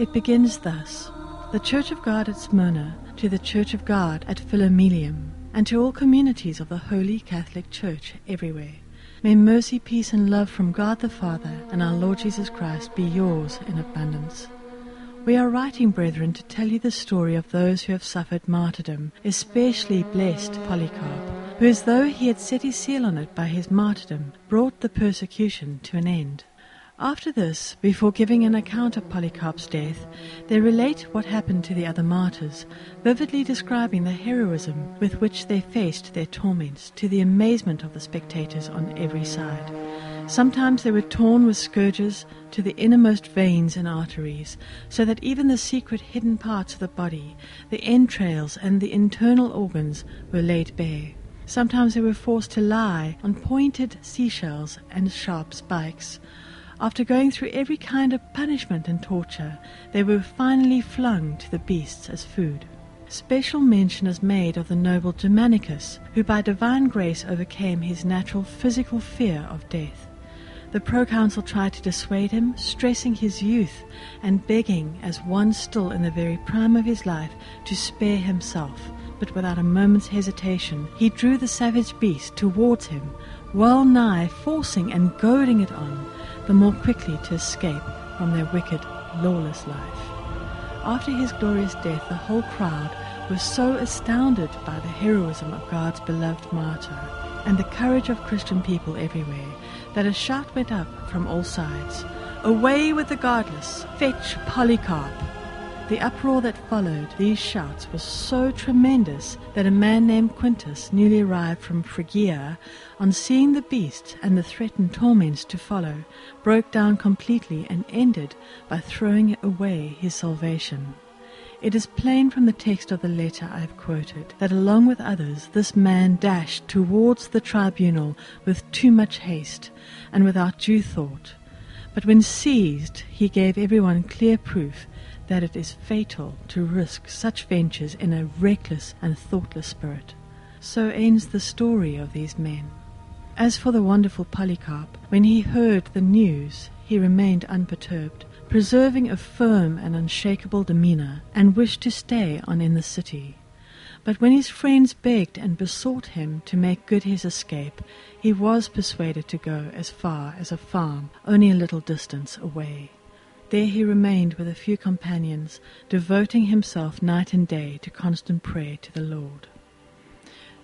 It begins thus The Church of God at Smyrna, to the Church of God at Philomelium, and to all communities of the Holy Catholic Church everywhere. May mercy, peace, and love from God the Father and our Lord Jesus Christ be yours in abundance. We are writing, brethren, to tell you the story of those who have suffered martyrdom, especially blessed Polycarp, who, as though he had set his seal on it by his martyrdom, brought the persecution to an end. After this, before giving an account of Polycarp's death, they relate what happened to the other martyrs, vividly describing the heroism with which they faced their torments, to the amazement of the spectators on every side. Sometimes they were torn with scourges to the innermost veins and arteries, so that even the secret hidden parts of the body, the entrails and the internal organs, were laid bare. Sometimes they were forced to lie on pointed seashells and sharp spikes. After going through every kind of punishment and torture, they were finally flung to the beasts as food. Special mention is made of the noble Germanicus, who by divine grace overcame his natural physical fear of death. The proconsul tried to dissuade him, stressing his youth and begging, as one still in the very prime of his life, to spare himself. But without a moment's hesitation, he drew the savage beast towards him, well nigh forcing and goading it on the more quickly to escape from their wicked, lawless life. After his glorious death, the whole crowd was so astounded by the heroism of God's beloved martyr and the courage of Christian people everywhere that a shout went up from all sides Away with the godless! Fetch Polycarp! The uproar that followed these shouts was so tremendous that a man named Quintus, newly arrived from Phrygia, on seeing the beast and the threatened torments to follow, broke down completely and ended by throwing away his salvation. It is plain from the text of the letter I have quoted that along with others this man dashed towards the tribunal with too much haste and without due thought. But when seized, he gave everyone clear proof that it is fatal to risk such ventures in a reckless and thoughtless spirit. So ends the story of these men. As for the wonderful Polycarp, when he heard the news, he remained unperturbed, preserving a firm and unshakable demeanour, and wished to stay on in the city. But when his friends begged and besought him to make good his escape, he was persuaded to go as far as a farm, only a little distance away. There he remained with a few companions, devoting himself night and day to constant prayer to the Lord.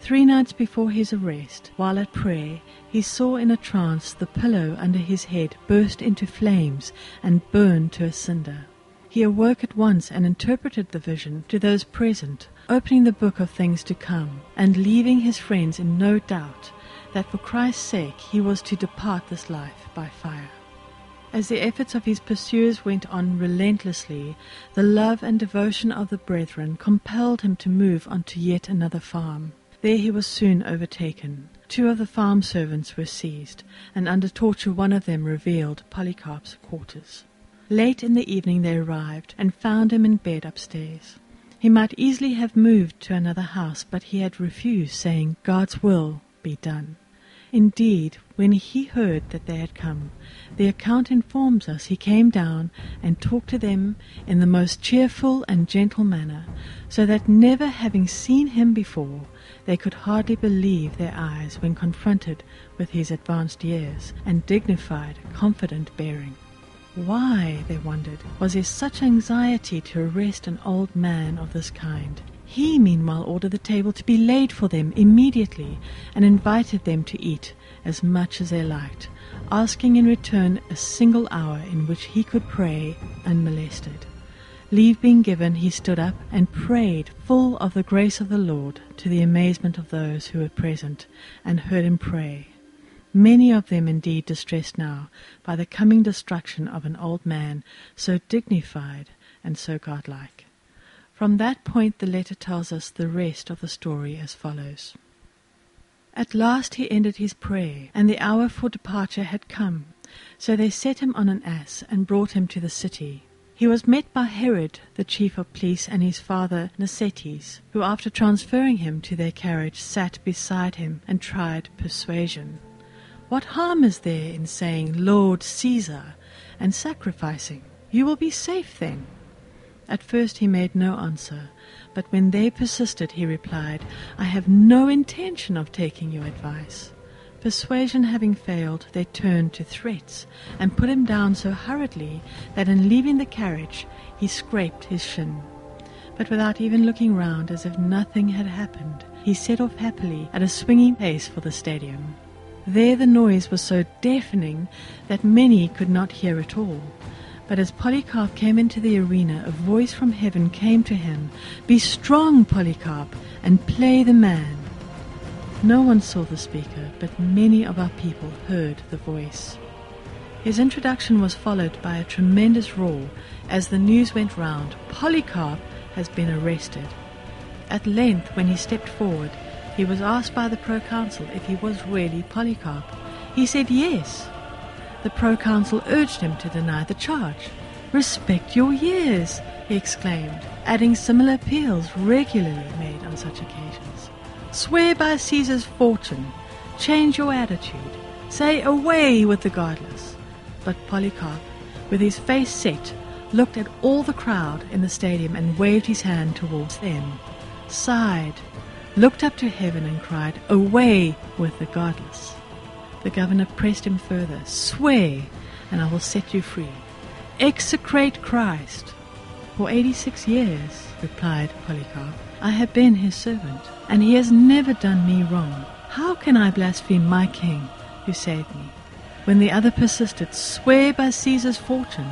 Three nights before his arrest, while at prayer, he saw in a trance the pillow under his head burst into flames and burn to a cinder. He awoke at once and interpreted the vision to those present, opening the book of things to come, and leaving his friends in no doubt that for Christ's sake he was to depart this life by fire. As the efforts of his pursuers went on relentlessly, the love and devotion of the brethren compelled him to move on to yet another farm. There he was soon overtaken. Two of the farm servants were seized, and under torture one of them revealed Polycarp's quarters. Late in the evening they arrived, and found him in bed upstairs. He might easily have moved to another house, but he had refused, saying, God's will be done. Indeed, when he heard that they had come, the account informs us he came down and talked to them in the most cheerful and gentle manner, so that never having seen him before, they could hardly believe their eyes when confronted with his advanced years and dignified, confident bearing. Why, they wondered, was there such anxiety to arrest an old man of this kind? He meanwhile ordered the table to be laid for them immediately, and invited them to eat as much as they liked, asking in return a single hour in which he could pray unmolested. Leave being given, he stood up and prayed, full of the grace of the Lord, to the amazement of those who were present, and heard him pray. Many of them indeed distressed now by the coming destruction of an old man so dignified and so godlike. From that point the letter tells us the rest of the story as follows. At last he ended his prayer, and the hour for departure had come. So they set him on an ass and brought him to the city. He was met by Herod, the chief of police, and his father Nicetes, who after transferring him to their carriage sat beside him and tried persuasion. What harm is there in saying, Lord Caesar, and sacrificing? You will be safe then. At first he made no answer, but when they persisted, he replied, I have no intention of taking your advice. Persuasion having failed, they turned to threats, and put him down so hurriedly that in leaving the carriage he scraped his shin. But without even looking round, as if nothing had happened, he set off happily at a swinging pace for the stadium. There the noise was so deafening that many could not hear at all. But as Polycarp came into the arena, a voice from heaven came to him Be strong, Polycarp, and play the man. No one saw the speaker, but many of our people heard the voice. His introduction was followed by a tremendous roar as the news went round Polycarp has been arrested. At length, when he stepped forward, he was asked by the proconsul if he was really Polycarp. He said yes. The proconsul urged him to deny the charge. Respect your years, he exclaimed, adding similar appeals regularly made on such occasions. Swear by Caesar's fortune. Change your attitude. Say away with the godless. But Polycarp, with his face set, looked at all the crowd in the stadium and waved his hand towards them, sighed, looked up to heaven and cried, Away with the godless. The governor pressed him further. Swear, and I will set you free. Execrate Christ. For eighty-six years, replied Polycarp, I have been his servant, and he has never done me wrong. How can I blaspheme my king, who saved me? When the other persisted, swear by Caesar's fortune,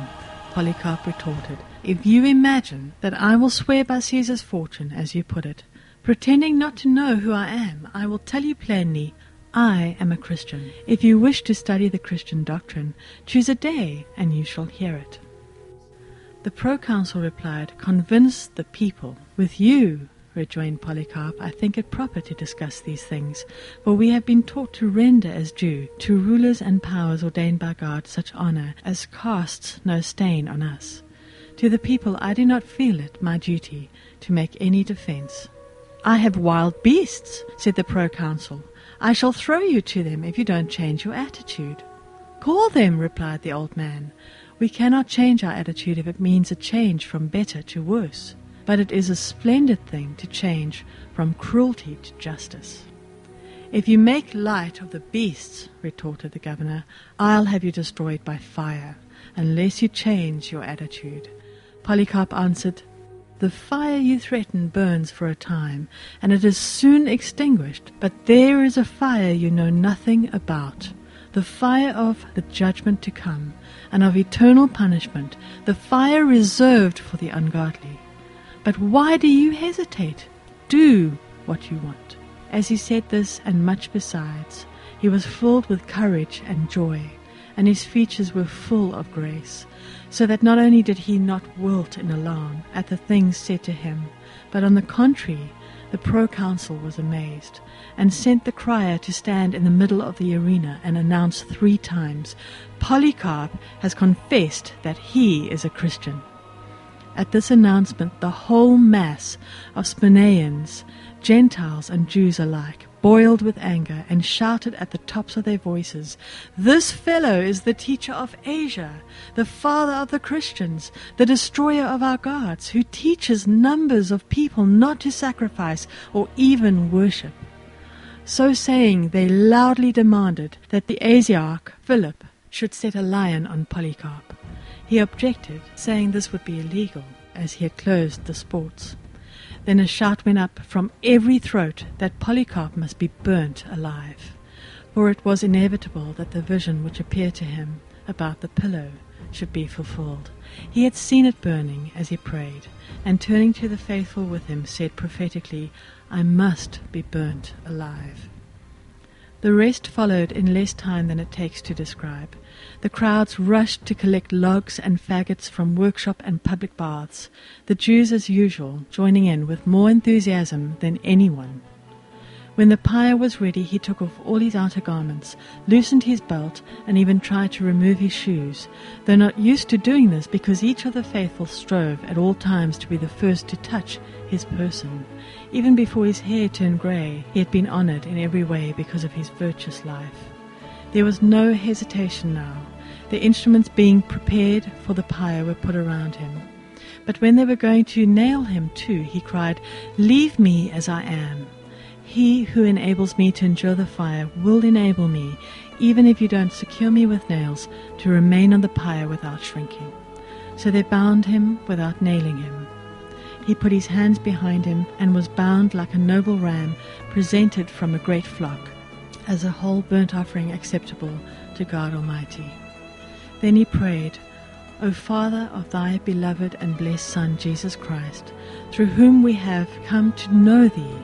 Polycarp retorted, If you imagine that I will swear by Caesar's fortune, as you put it, pretending not to know who I am, I will tell you plainly I am a Christian. If you wish to study the Christian doctrine, choose a day and you shall hear it. The proconsul replied, Convince the people. With you, rejoined Polycarp, I think it proper to discuss these things, for we have been taught to render as due to rulers and powers ordained by God such honor as casts no stain on us. To the people I do not feel it my duty to make any defense. I have wild beasts, said the proconsul. I shall throw you to them if you don't change your attitude. Call them, replied the old man. We cannot change our attitude if it means a change from better to worse. But it is a splendid thing to change from cruelty to justice. If you make light of the beasts, retorted the governor, I'll have you destroyed by fire, unless you change your attitude. Polycarp answered, the fire you threaten burns for a time, and it is soon extinguished. But there is a fire you know nothing about the fire of the judgment to come, and of eternal punishment, the fire reserved for the ungodly. But why do you hesitate? Do what you want. As he said this, and much besides, he was filled with courage and joy, and his features were full of grace so that not only did he not wilt in alarm at the things said to him, but on the contrary, the proconsul was amazed, and sent the crier to stand in the middle of the arena and announce three times, Polycarp has confessed that he is a Christian. At this announcement, the whole mass of Smyrnaeans, Gentiles and Jews alike, boiled with anger and shouted at the tops of their voices, This fellow is the teacher of Asia, the father of the Christians, the destroyer of our gods, who teaches numbers of people not to sacrifice or even worship. So saying, they loudly demanded that the Asiarch, Philip, should set a lion on Polycarp. He objected, saying this would be illegal, as he had closed the sports. Then a shout went up from every throat that Polycarp must be burnt alive, for it was inevitable that the vision which appeared to him about the pillow should be fulfilled. He had seen it burning as he prayed, and turning to the faithful with him, said prophetically, I must be burnt alive. The rest followed in less time than it takes to describe. The crowds rushed to collect logs and faggots from workshop and public baths, the Jews as usual joining in with more enthusiasm than anyone. When the pyre was ready, he took off all his outer garments, loosened his belt, and even tried to remove his shoes, though not used to doing this because each of the faithful strove at all times to be the first to touch his person. Even before his hair turned grey, he had been honoured in every way because of his virtuous life. There was no hesitation now. The instruments being prepared for the pyre were put around him. But when they were going to nail him too, he cried, Leave me as I am. He who enables me to endure the fire will enable me, even if you don't secure me with nails, to remain on the pyre without shrinking. So they bound him without nailing him. He put his hands behind him and was bound like a noble ram presented from a great flock as a whole burnt offering acceptable to God Almighty. Then he prayed, O Father of thy beloved and blessed Son, Jesus Christ, through whom we have come to know thee,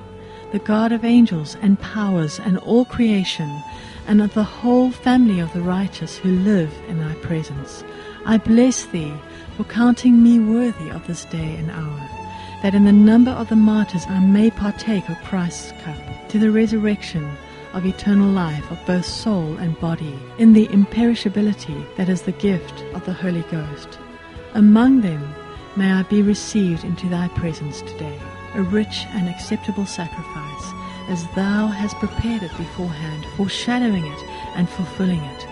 the God of angels and powers and all creation, and of the whole family of the righteous who live in thy presence. I bless thee for counting me worthy of this day and hour, that in the number of the martyrs I may partake of Christ's cup, to the resurrection of eternal life of both soul and body, in the imperishability that is the gift of the Holy Ghost. Among them may I be received into thy presence today, a rich and acceptable sacrifice, as thou hast prepared it beforehand, foreshadowing it and fulfilling it.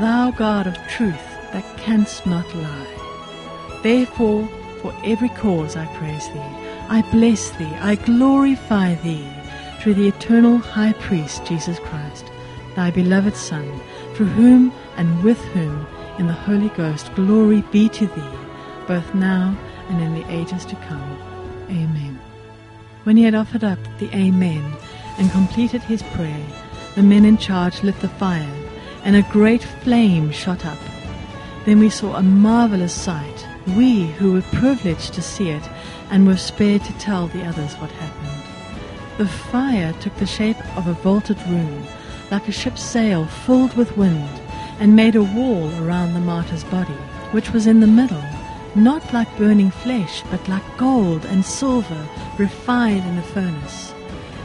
Thou God of truth that canst not lie. Therefore, for every cause I praise thee, I bless thee, I glorify thee through the eternal High Priest, Jesus Christ, thy beloved Son, through whom and with whom in the Holy Ghost glory be to thee, both now and in the ages to come. Amen. When he had offered up the Amen and completed his prayer, the men in charge lit the fire, and a great flame shot up. Then we saw a marvelous sight, we who were privileged to see it and were spared to tell the others what happened. The fire took the shape of a vaulted room, like a ship's sail filled with wind, and made a wall around the martyr's body, which was in the middle, not like burning flesh, but like gold and silver refined in a furnace.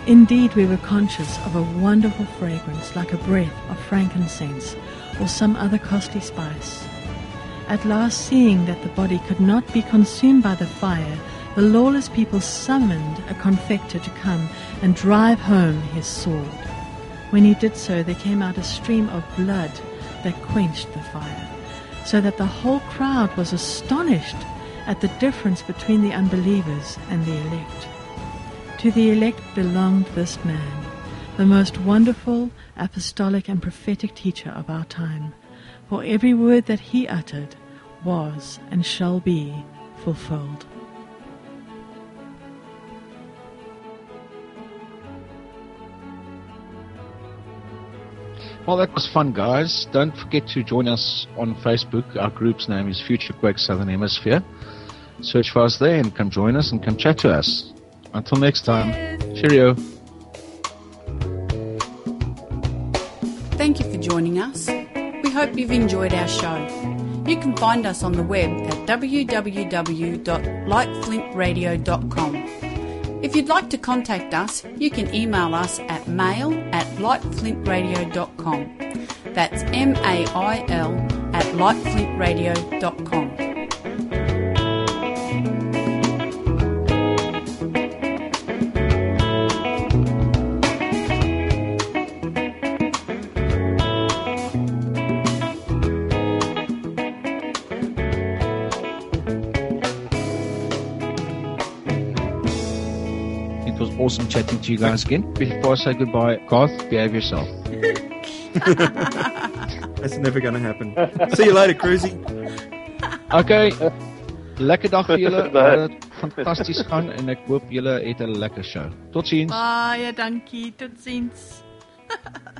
Indeed, we were conscious of a wonderful fragrance like a breath of frankincense or some other costly spice. At last, seeing that the body could not be consumed by the fire, the lawless people summoned a confector to come and drive home his sword. When he did so, there came out a stream of blood that quenched the fire, so that the whole crowd was astonished at the difference between the unbelievers and the elect. To the elect belonged this man, the most wonderful apostolic and prophetic teacher of our time, for every word that he uttered was and shall be fulfilled. Well, that was fun, guys. Don't forget to join us on Facebook. Our group's name is Future Quake Southern Hemisphere. Search for us there and come join us and come chat to us. Until next time, cheerio. Thank you for joining us. We hope you've enjoyed our show. You can find us on the web at www.likeflintradio.com. If you'd like to contact us, you can email us at mail at likeflintradio.com. That's M A I L at likeflintradio.com. awesome chatting to you guys again. Before I say goodbye, Garth, behave yourself. That's never going to happen. See you later, Crusy. Okay. Lekker dag vir julle. Laat fantasties gaan en ek hoop julle het 'n lekker show. Totsiens. Baie dankie. Totsiens.